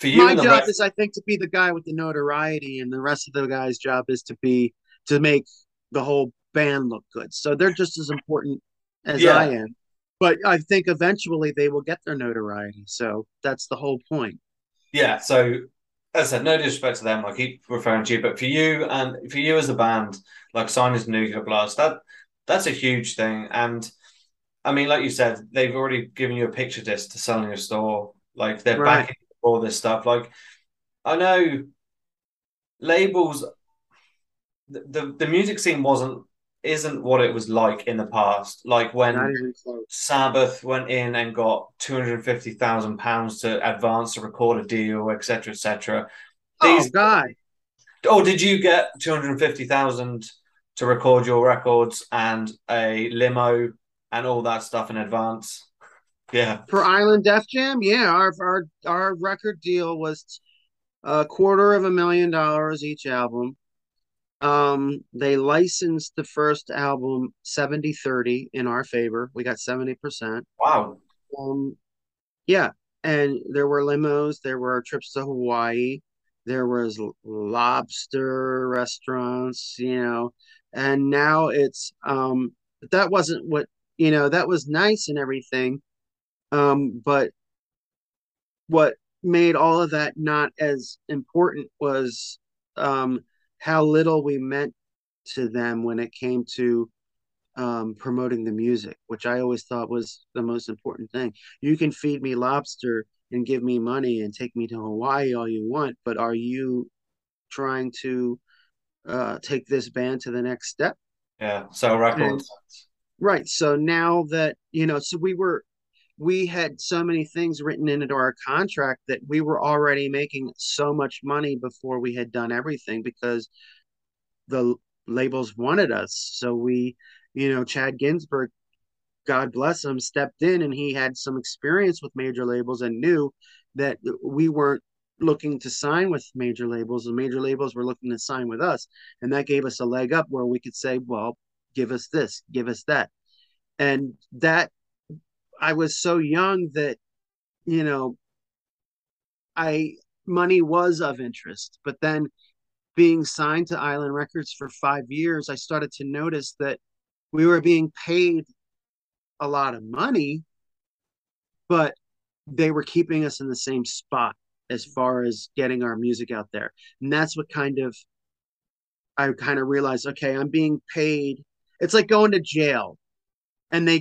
for you My and the job rest, is, I think, to be the guy with the notoriety, and the rest of the guy's job is to be to make the whole band look good. So they're just as important as Yeah. I am. But I think eventually they will get their notoriety. So that's the whole point. yeah. So as I said, no disrespect to them. I keep referring to you, but for you and for you as a band, like signing to Nuclear Blast, that that's a huge thing. And I mean, like you said, they've already given you a picture disc to sell in your store. Like they're Right. backing all this stuff. Like I know labels, the, the the music scene wasn't isn't what it was like in the past. Like when Sabbath went in and got two hundred fifty thousand pounds to advance to record a deal, etc., etc. Oh God! Oh, did you get two hundred fifty thousand to record your records and a limo and all that stuff in advance? Yeah. For Island Def Jam, yeah, our our our record deal was a quarter of a million dollars each album. Um, they licensed the first album 70 30 in our favor. We got 70%. Wow. Um, yeah. And there were limos, there were trips to Hawaii, there was lobster restaurants, you know, and now it's um that wasn't what you know, that was nice and everything. Um, but what made all of that not as important was um how little we meant to them when it came to um, promoting the music, which I always thought was the most important thing. You can feed me lobster and give me money and take me to Hawaii all you want, but are you trying to uh, take this band to the next step? Yeah, so records. And, right. So now that you know, so we were we had so many things written into our contract that we were already making so much money before we had done everything because the labels wanted us. So we, you know, Chad Ginsburg, God bless him, stepped in and he had some experience with major labels and knew that we weren't looking to sign with major labels. The major labels were looking to sign with us. And that gave us a leg up where we could say, well, give us this, give us that. And that I was so young that, you know, I money was of interest. But then being signed to Island Records for five years, I started to notice that we were being paid a lot of money, but they were keeping us in the same spot as far as getting our music out there. And that's what kind of I kind of realized, okay, I'm being paid. It's like going to jail. And they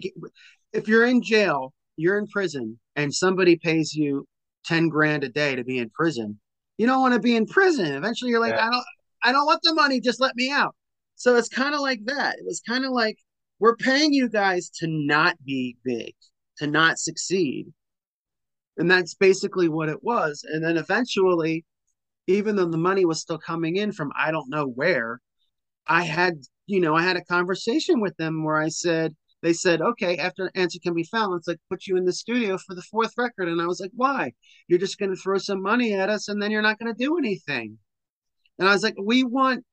if you're in jail, you're in prison, and somebody pays you 10 grand a day to be in prison, you don't want to be in prison. Eventually you're like, yeah. I don't I don't want the money, just let me out. So it's kind of like that. It was kind of like we're paying you guys to not be big, to not succeed. And that's basically what it was. And then eventually, even though the money was still coming in from I don't know where, I had, you know, I had a conversation with them where I said, they said, okay, after an answer can be found, let's like put you in the studio for the fourth record. And I was like, why? You're just going to throw some money at us and then you're not going to do anything. And I was like, we want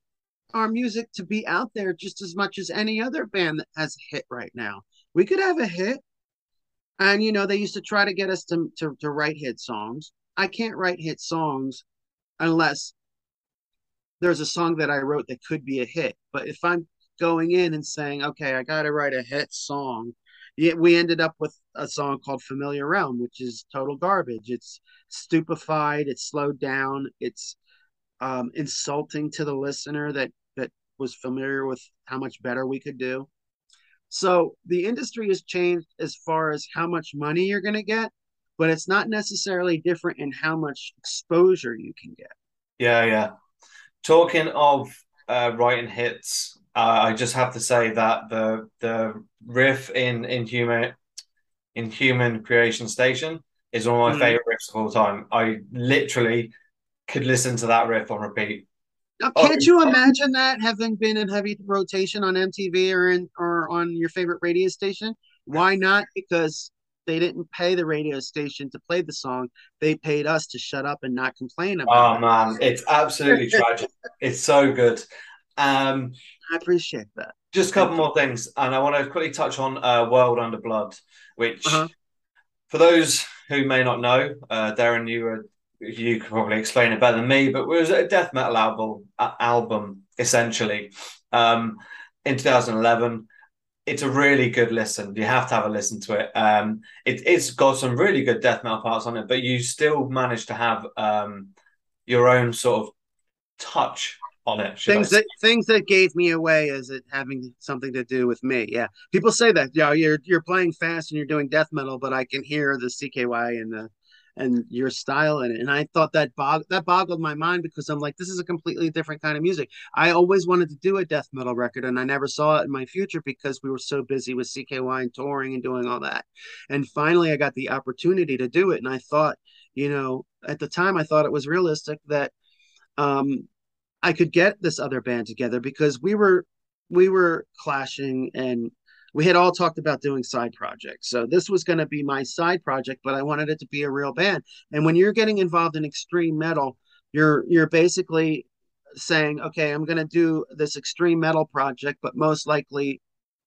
our music to be out there just as much as any other band that has a hit right now. We could have a hit. And, you know, they used to try to get us to, to, to write hit songs. I can't write hit songs unless there's a song that I wrote that could be a hit. But if I'm going in and saying, okay, I got to write a hit song. We ended up with a song called Familiar Realm, which is total garbage. It's stupefied, it's slowed down, it's um, insulting to the listener that that was familiar with how much better we could do. So the industry has changed as far as how much money you're going to get, but it's not necessarily different in how much exposure you can get. Yeah, yeah. Talking of uh, writing hits, uh, I just have to say that the the riff in in human Inhuman Creation Station is one of my mm. favorite riffs of all time. I literally could listen to that riff on repeat. Now, can't oh, you imagine that having been in heavy rotation on MTV or in or on your favorite radio station? Why not? Because they didn't pay the radio station to play the song. They paid us to shut up and not complain about oh, it. Oh man, it's absolutely tragic. It's so good. Um, I appreciate that. Just a couple more things, and I want to quickly touch on uh, "World Under Blood," which, uh-huh. for those who may not know, uh, Deron, you were you could probably explain it better than me, but it was a death metal album, uh, album essentially, um, in 2011. It's a really good listen. You have to have a listen to it. Um, it it's got some really good death metal parts on it, but you still manage to have um, your own sort of touch on it. Things that things that gave me away is it having something to do with me. Yeah, people say that. Yeah, you're you're playing fast and you're doing death metal, but I can hear the CKY and the and your style in it. And I thought that bog that boggled my mind because I'm like, this is a completely different kind of music. I always wanted to do a death metal record, and I never saw it in my future because we were so busy with CKY and touring and doing all that. And finally, I got the opportunity to do it, and I thought, you know, at the time, I thought it was realistic that um, I could get this other band together because we were we were clashing and we had all talked about doing side projects. So this was going to be my side project, but I wanted it to be a real band. And when you're getting involved in extreme metal, you're you're basically saying, okay, I'm going to do this extreme metal project, but most likely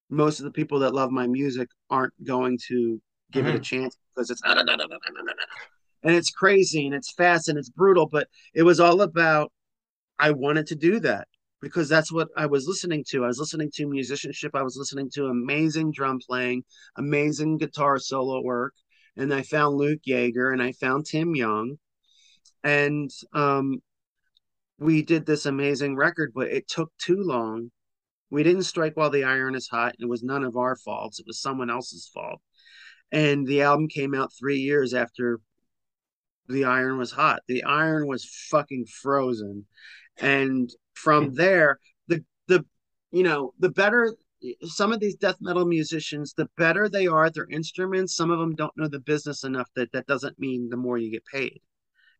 most of the people that love my music aren't going to give mm-hmm. it a mm-hmm. chance because it's and it's crazy and it's fast and it's brutal, but it was all about I wanted to do that because that's what I was listening to. I was listening to musicianship. I was listening to amazing drum playing, amazing guitar solo work. And I found Luke Jaeger and I found Tim Yeung. And um, we did this amazing record, but it took too long. We didn't strike while the iron is hot. It was none of our faults, it was someone else's fault. And the album came out three years after the iron was hot. The iron was fucking frozen. And from there the the you know the better some of these death metal musicians the better they are at their instruments some of them don't know the business enough that that doesn't mean the more you get paid.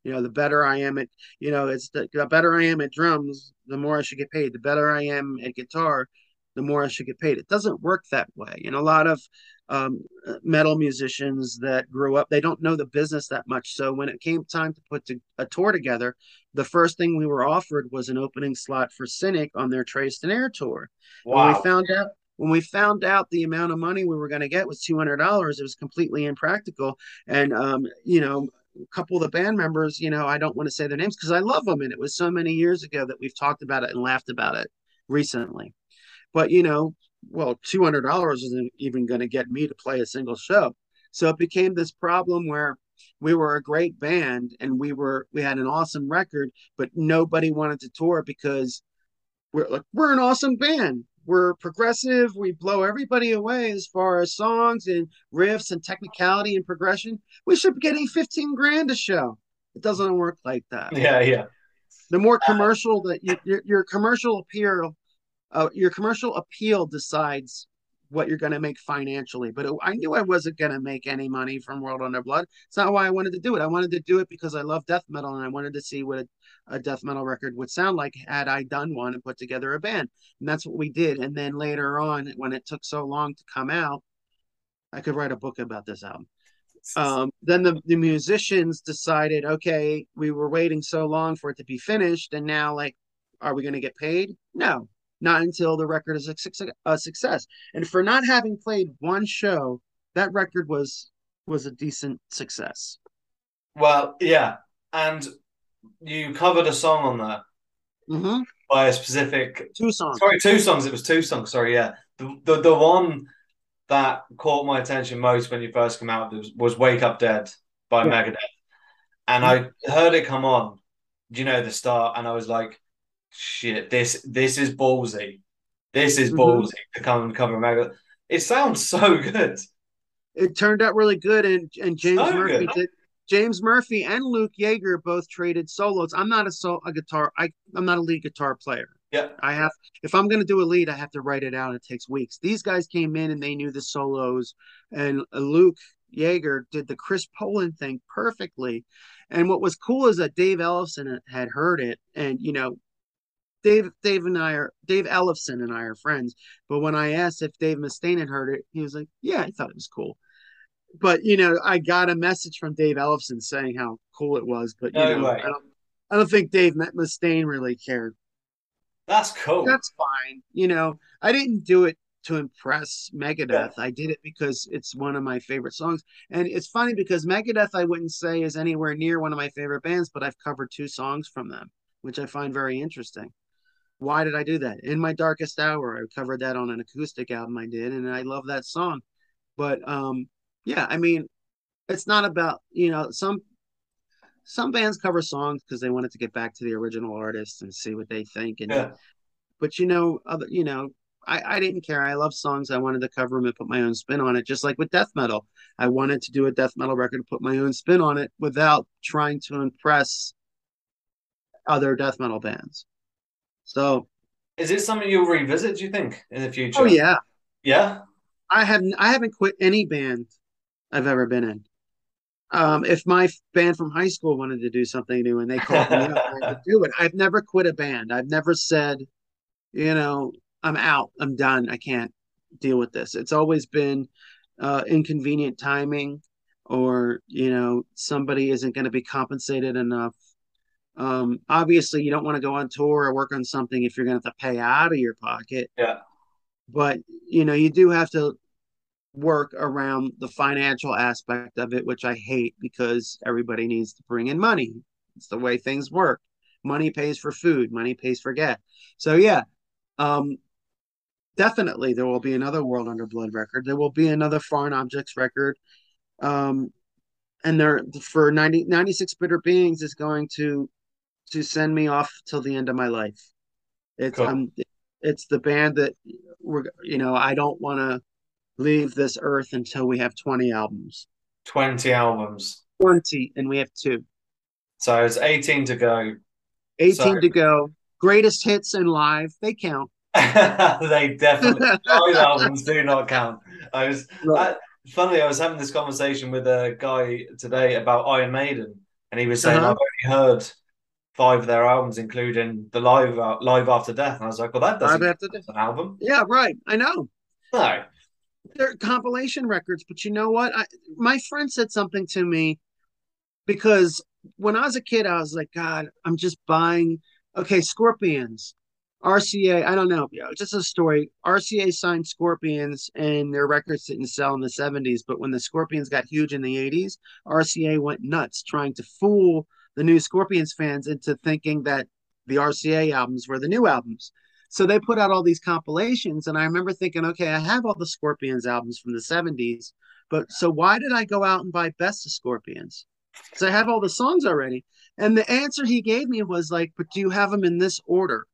You know the better i am at you know it's the, the better i am at drums the more i should get paid. The better i am at guitar the more i should get paid. It doesn't work that way. And a lot of um, metal musicians that grew up they don't know the business that much so when it came time to put to, a tour together the first thing we were offered was an opening slot for Cynic on their Traced in Air tour. Wow. When we found out when we found out the amount of money we were going to get was two hundred dollars, it was completely impractical. And um, you know, a couple of the band members, you know, I don't want to say their names because I love them, and it was so many years ago that we've talked about it and laughed about it recently. But you know, well, two hundred dollars isn't even going to get me to play a single show. So it became this problem where we were a great band and we were we had an awesome record, but nobody wanted to tour because we're like we're an awesome band. We're progressive. We blow everybody away as far as songs and riffs and technicality and progression. We should be getting 15 grand a show. It doesn't work like that. Yeah, yeah. The more uh, commercial that you, your, your commercial appeal, uh, your commercial appeal decides what you're going to make financially. But it, I knew I wasn't going to make any money from World Under Blood. It's not why I wanted to do it. I wanted to do it because I love death metal and I wanted to see what a, a, death metal record would sound like had I done one and put together a band. And that's what we did. And then later on, when it took so long to come out, I could write a book about this album. Um, then the, the musicians decided, okay, we were waiting so long for it to be finished. And now, like, are we going to get paid? No, not until the record is a success. And for not having played one show, that record was was a decent success. Well, yeah, and you covered a song on that mm-hmm. by a specific two songs. Sorry, two songs. It was two songs. Sorry, yeah. The the, the one that caught my attention most when you first came out was, was "Wake Up Dead" by yeah. Megadeth, and mm-hmm. I heard it come on. You know the start, and I was like, shit, this this is ballsy. This is mm-hmm. ballsy mm-hmm. to come and cover Megadeth. It sounds so good. It turned out really good, and and James so Murphy good. did. James Murphy and Luke Jaeger both traded solos. I'm not a so a guitar. I I'm not a lead guitar player. Yeah. I have if I'm gonna do a lead, I have to write it out. It takes weeks. These guys came in and they knew the solos, and Luke Jaeger did the Chris Poland thing perfectly. And what was cool is that Dave Ellefson had heard it, and you know Dave, Dave and I are Dave Ellefson and I are friends. But when I asked if Dave Mustaine had heard it, he was like, "Yeah, I thought it was cool." But you know, I got a message from Dave Ellefson saying how cool it was. But you no know, I don't, I don't think Dave Mustaine really cared. That's cool. That's fine. You know, I didn't do it to impress Megadeth. Yeah. I did it because it's one of my favorite songs. And it's funny because Megadeth, I wouldn't say is anywhere near one of my favorite bands, but I've covered two songs from them, which I find very interesting why did I do that? In my darkest hour, I covered that on an acoustic album I did, and I love that song. But um, yeah, I mean, it's not about you know some some bands cover songs because they wanted to get back to the original artist and see what they think. And yeah. but you know, other you know, I, I didn't care. I love songs. I wanted to cover them and put my own spin on it, just like with death metal. I wanted to do a death metal record, and put my own spin on it without trying to impress other death metal bands. So, is it something you'll revisit? Do you think in the future? Oh yeah, yeah. I have I haven't quit any band I've ever been in. Um, if my band from high school wanted to do something new and they called me up, I would do it. I've never quit a band. I've never said, you know, I'm out. I'm done. I can't deal with this. It's always been uh, inconvenient timing, or you know, somebody isn't going to be compensated enough. Um, obviously, you don't want to go on tour or work on something if you're going to have to pay out of your pocket. Yeah. But you know, you do have to work around the financial aspect of it, which I hate because everybody needs to bring in money. It's the way things work. Money pays for food, money pays for gas. So yeah, um, definitely there will be another World Under Blood record. There will be another Foreign Objects record. Um, and there for 90, 96 bitter beings is going to to send me off till the end of my life. It's cool. um it's the band that we're you know, I don't want to leave this earth until we have 20 albums. 20 albums. 20 and we have two. So it's 18 to go. 18 so... to go. Greatest hits and live, they count. they definitely live albums do not count. I was right. I, funnily I was having this conversation with a guy today about Iron Maiden and he was saying uh-huh. I've only heard five of their albums, including the live uh, live after death. And I was like, well, that doesn't live after death. an album. Yeah, right. I know. No, they're compilation records. But you know what? I, my friend said something to me because when I was a kid, I was like, God, I'm just buying. Okay, Scorpions, RCA. I don't know. Just a story. RCA signed Scorpions, and their records didn't sell in the 70s. But when the Scorpions got huge in the 80s, RCA went nuts trying to fool the new Scorpions fans into thinking that the RCA albums were the new albums. So they put out all these compilations, and I remember thinking, okay, I have all the Scorpions albums from the 70s, but so why did I go out and buy Best of Scorpions? Because I have all the songs already. And the answer he gave me was like, but do you have them in this order?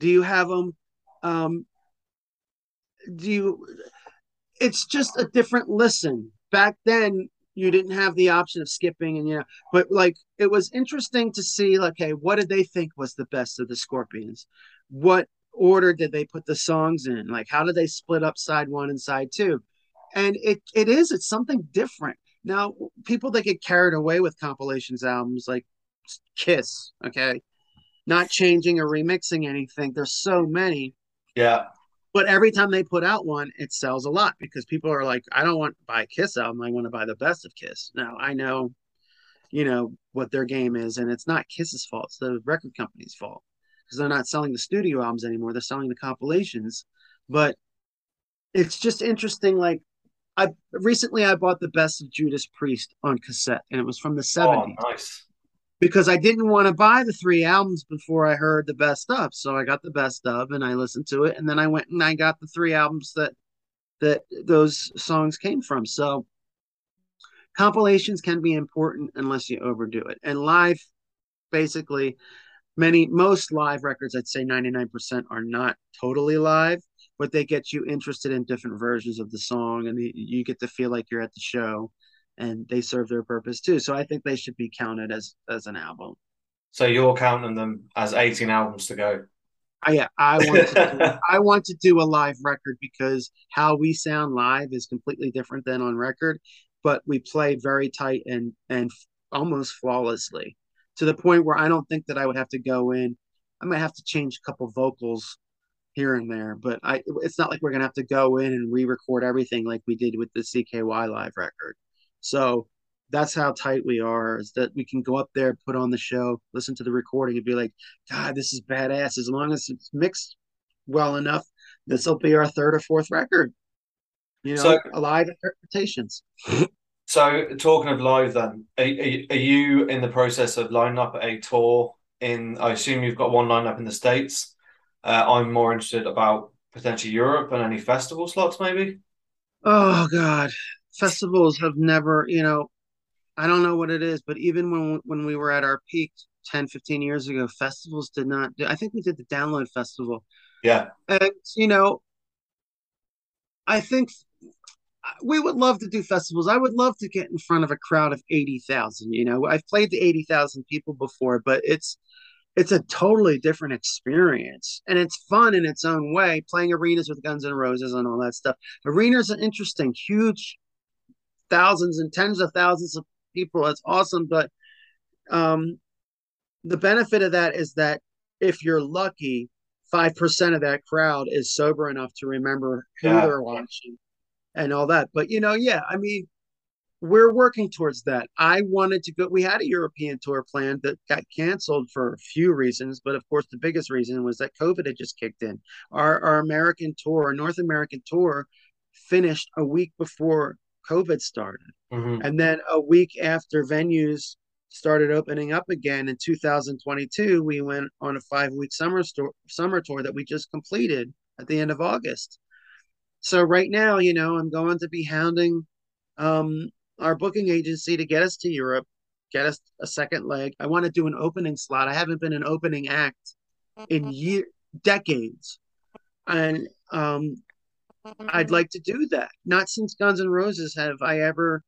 Do you have them? Um, do you? It's just a different listen. Back then, you didn't have the option of skipping and you know but like it was interesting to see like okay what did they think was the best of the scorpions what order did they put the songs in? Like, how did they split up side one and side two? And it it is it's something different. Now, people that get carried away with compilations albums like Kiss, okay, not changing or remixing anything. There's so many. Yeah. But every time they put out one, it sells a lot because people are like, I don't want to buy a Kiss album. I want to buy the best of Kiss. Now I know, you know, what their game is, and it's not Kiss's fault. It's the record company's fault because they're not selling the studio albums anymore. They're selling the compilations. But it's just interesting. Like I recently I bought the best of Judas Priest on cassette, and it was from the 70s. Oh, nice. Because I didn't want to buy the three albums before I heard the best of. So I got the best of and I listened to it. And then I went and I got the three albums that that those songs came from. So compilations can be important unless you overdo it. And live basically many most live records i'd say 99% are not totally live but they get you interested in different versions of the song and you get to feel like you're at the show and they serve their purpose too so i think they should be counted as as an album so you're counting them as 18 albums to go I, yeah, I want to do, I want to do a live record because how we sound live is completely different than on record, but we play very tight and and almost flawlessly to the point where I don't think that I would have to go in. I might have to change a couple vocals here and there, but I it's not like we're gonna have to go in and re-record everything like we did with the CKY live record. So that's how tight we are is that we can go up there, put on the show, listen to the recording, and be like, God, this is badass. As long as it's mixed well enough, this will be our third or fourth record. You know, so, live interpretations. So, talking of live, then, are, are, you in the process of lining up a tour? In, I assume you've got one lined up in the states. Uh, I'm more interested about potentially Europe and any festival slots, maybe. Oh God, festivals have never, you know, I don't know what it is, but even when when we were at our peak 10, 15 years ago, festivals did not. Do, I think we did the Download Festival. Yeah, and you know, I think we would love to do festivals. I would love to get in front of a crowd of 80,000, you know. I've played to 80,000 people before, but it's it's a totally different experience and it's fun in its own way playing arenas with Guns N' Roses and all that stuff arenas are interesting huge thousands and tens of thousands of people it's awesome but um the benefit of that is that if you're lucky 5% of that crowd is sober enough to remember who yeah. they're watching and all that but you know yeah i mean we're working towards that. I wanted to go. We had a European tour planned that got canceled for a few reasons, but of course, the biggest reason was that COVID had just kicked in. Our our American tour, our North American tour, finished a week before COVID started, mm-hmm. and then a week after venues started opening up again in 2022, we went on a five week summer store, summer tour that we just completed at the end of August. So right now, you know, I'm going to be hounding um, our booking agency to get us to Europe, get us a second leg. I want to do an opening slot. I haven't been an opening act in year decades, and um, I'd like to do that. Not since Guns N' Roses have I ever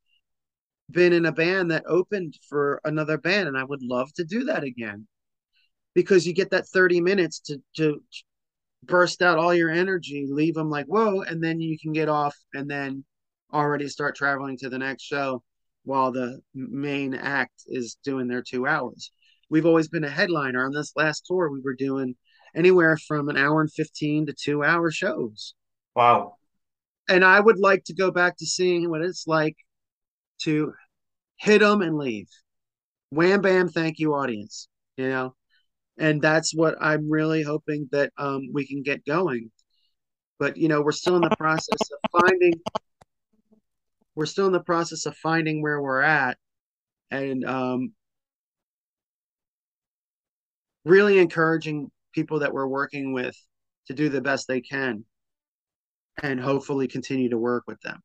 been in a band that opened for another band, and I would love to do that again because you get that 30 minutes to to burst out all your energy, leave them like whoa, and then you can get off and then already start traveling to the next show while the main act is doing their two hours. We've always been a headliner. On this last tour, we were doing anywhere from an hour and 15 to two hour shows. Wow. And I would like to go back to seeing what it's like to hit them and leave. Wham bam, thank you, audience. You know, and that's what I'm really hoping that um, we can get going. But you know, we're still in the process of finding we're still in the process of finding where we're at and um, really encouraging people that we're working with to do the best they can and hopefully continue to work with them.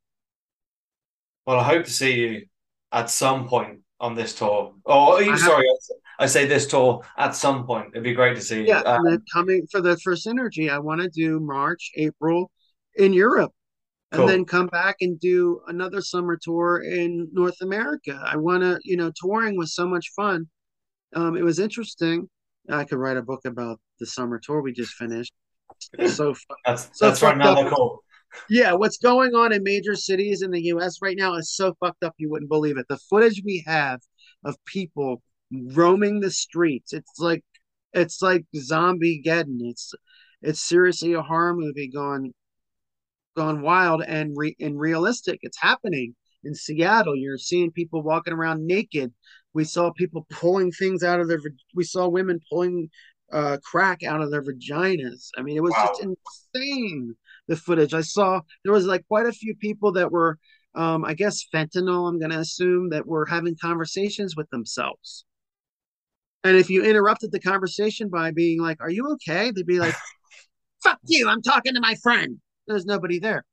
Well, I hope to see you at some point on this tour. Oh, I sorry, have, I say this tour at some point. It'd be great to see you. Yeah, um, coming for the first Synergy, I want to do March, April in Europe and cool. then come back and do another summer tour in North America. I want to, you know, touring was so much fun. Um, it was interesting. I could write a book about the summer tour we just finished. So that's so that's right now cool. Yeah, what's going on in major cities in the U.S. right now is so fucked up you wouldn't believe it. The footage we have of people roaming the streets, it's like it's like zombie geddon. It's it's seriously a horror movie gone gone wild and re- and realistic. It's happening in Seattle. You're seeing people walking around naked. We saw people pulling things out of their. We saw women pulling uh, crack out of their vaginas. I mean, it was wow. just insane. The footage I saw. There was like quite a few people that were, um, I guess, fentanyl. I'm going to assume that were having conversations with themselves. And if you interrupted the conversation by being like, "Are you okay?" They'd be like, "Fuck you! I'm talking to my friend." there's nobody there.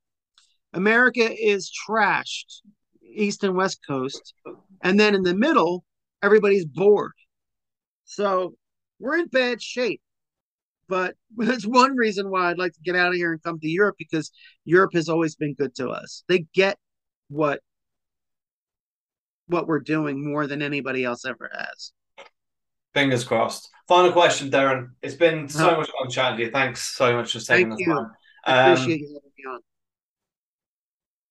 America is trashed, East and West Coast. And then in the middle, everybody's bored. So we're in bad shape. But that's one reason why I'd like to get out of here and come to Europe because Europe has always been good to us. They get what what we're doing more than anybody else ever has. Fingers crossed. Final question, Deron. It's been so uh-huh. much fun chatting to you. Thanks so much for taking Thank the time. I appreciate um, you having me on.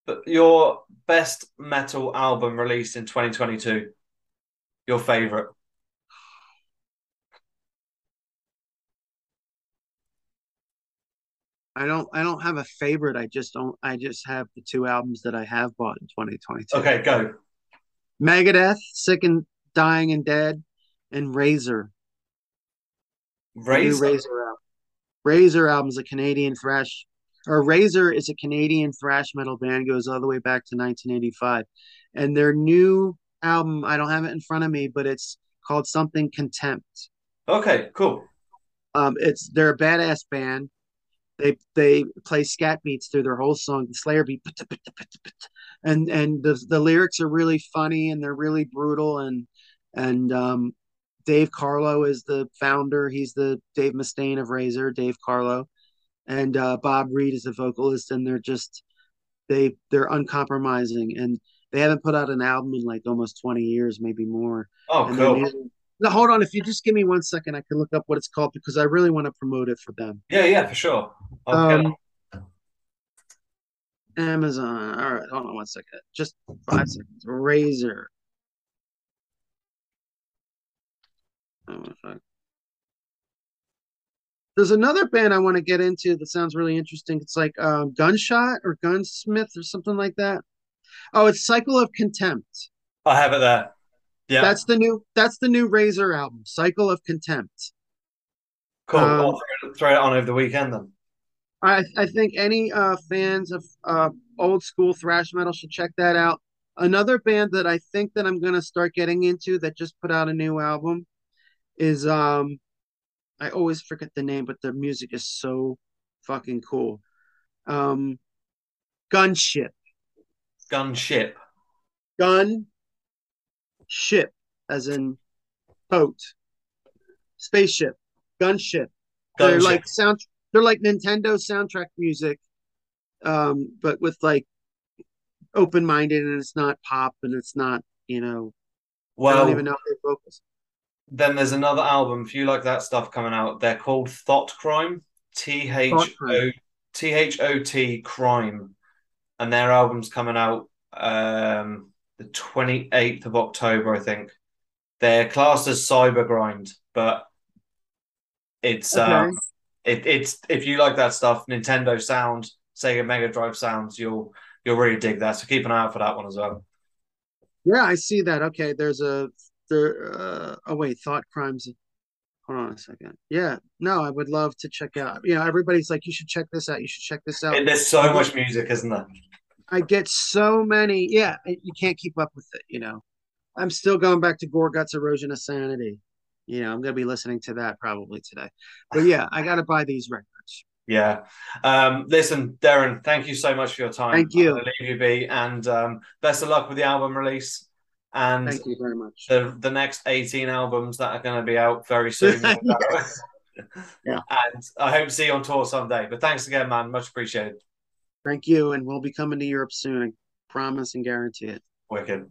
But your best metal album released in 2022, your favorite? I don't I don't have a favorite. I just don't I just have the two albums that I have bought in 2022. Okay, go. Megadeth, Sick and Dying and Dead, and Razor. Razor. Razor album. Razor album is a Canadian thrash, or Razor is a Canadian thrash metal band, goes all the way back to 1985. And their new album, I don't have it in front of me, but it's called something Contempt. Okay, cool. Um, it's they're a badass band. They they play scat beats through their whole song, the Slayer beat, and and the the lyrics are really funny and they're really brutal and and um, Dave Carlo is the founder. He's the Dave Mustaine of Razor, Dave Carlo, and uh, Bob Reid is the vocalist. And they're just they they're uncompromising and they haven't put out an album in like almost 20 years, maybe more. Oh, and cool. Music... Now, hold on. If you just give me one second, I can look up what it's called because I really want to promote it for them. Yeah, yeah, for sure. Um, Amazon. All right, hold on one second. Just five seconds. Razor. There's another band I want to get into that sounds really interesting. It's like um, Gunshot or Gunsmith or something like that. Oh, it's Cycle of Contempt. I have it there. Yeah, that's the new that's the new Razor album, Cycle of Contempt. Cool. Um, I'll throw, throw it on over the weekend then. I I think any uh, fans of uh, old school thrash metal should check that out. Another band that I think that I'm gonna start getting into that just put out a new album is um I always forget the name, but their music is so fucking cool. Um Gunship. Gunship. Gun ship, as in boat. Spaceship. Gunship. Gunship. They're like sound they're like Nintendo soundtrack music, um, but with like open minded and it's not pop and it's not, you know, well, I don't even know their vocals. Then there's another album, if you like that stuff coming out, they're called Thotcrime. T H O T H O T Crime. And their album's coming out um the 28th of October, I think. They're classed as cyber grind, but it's okay. um it, it's if you like that stuff, Nintendo sound, Sega Mega Drive sounds, you'll you'll really dig that. So keep an eye out for that one as well. Yeah, I see that. Okay, there's a there. Uh, oh wait, Thought Crimes. Hold on a second. Yeah, no, I would love to check out. You know, everybody's like, you should check this out. You should check this out. And there's so much music, isn't there? I get so many. Yeah, you can't keep up with it. You know, I'm still going back to Gorguts Erosion of Sanity. You know, I'm going to be listening to that probably today. But yeah, I got to buy these records. Yeah. Um, listen, Deron, thank you so much for your time. Thank you. leave you be, and um, best of luck with the album release. And thank you very much. The the next 18 albums that are going to be out very soon. yeah. And I hope to see you on tour someday. But thanks again, man. Much appreciated. Thank you, and we'll be coming to Europe soon. I promise and guarantee it. Wicked.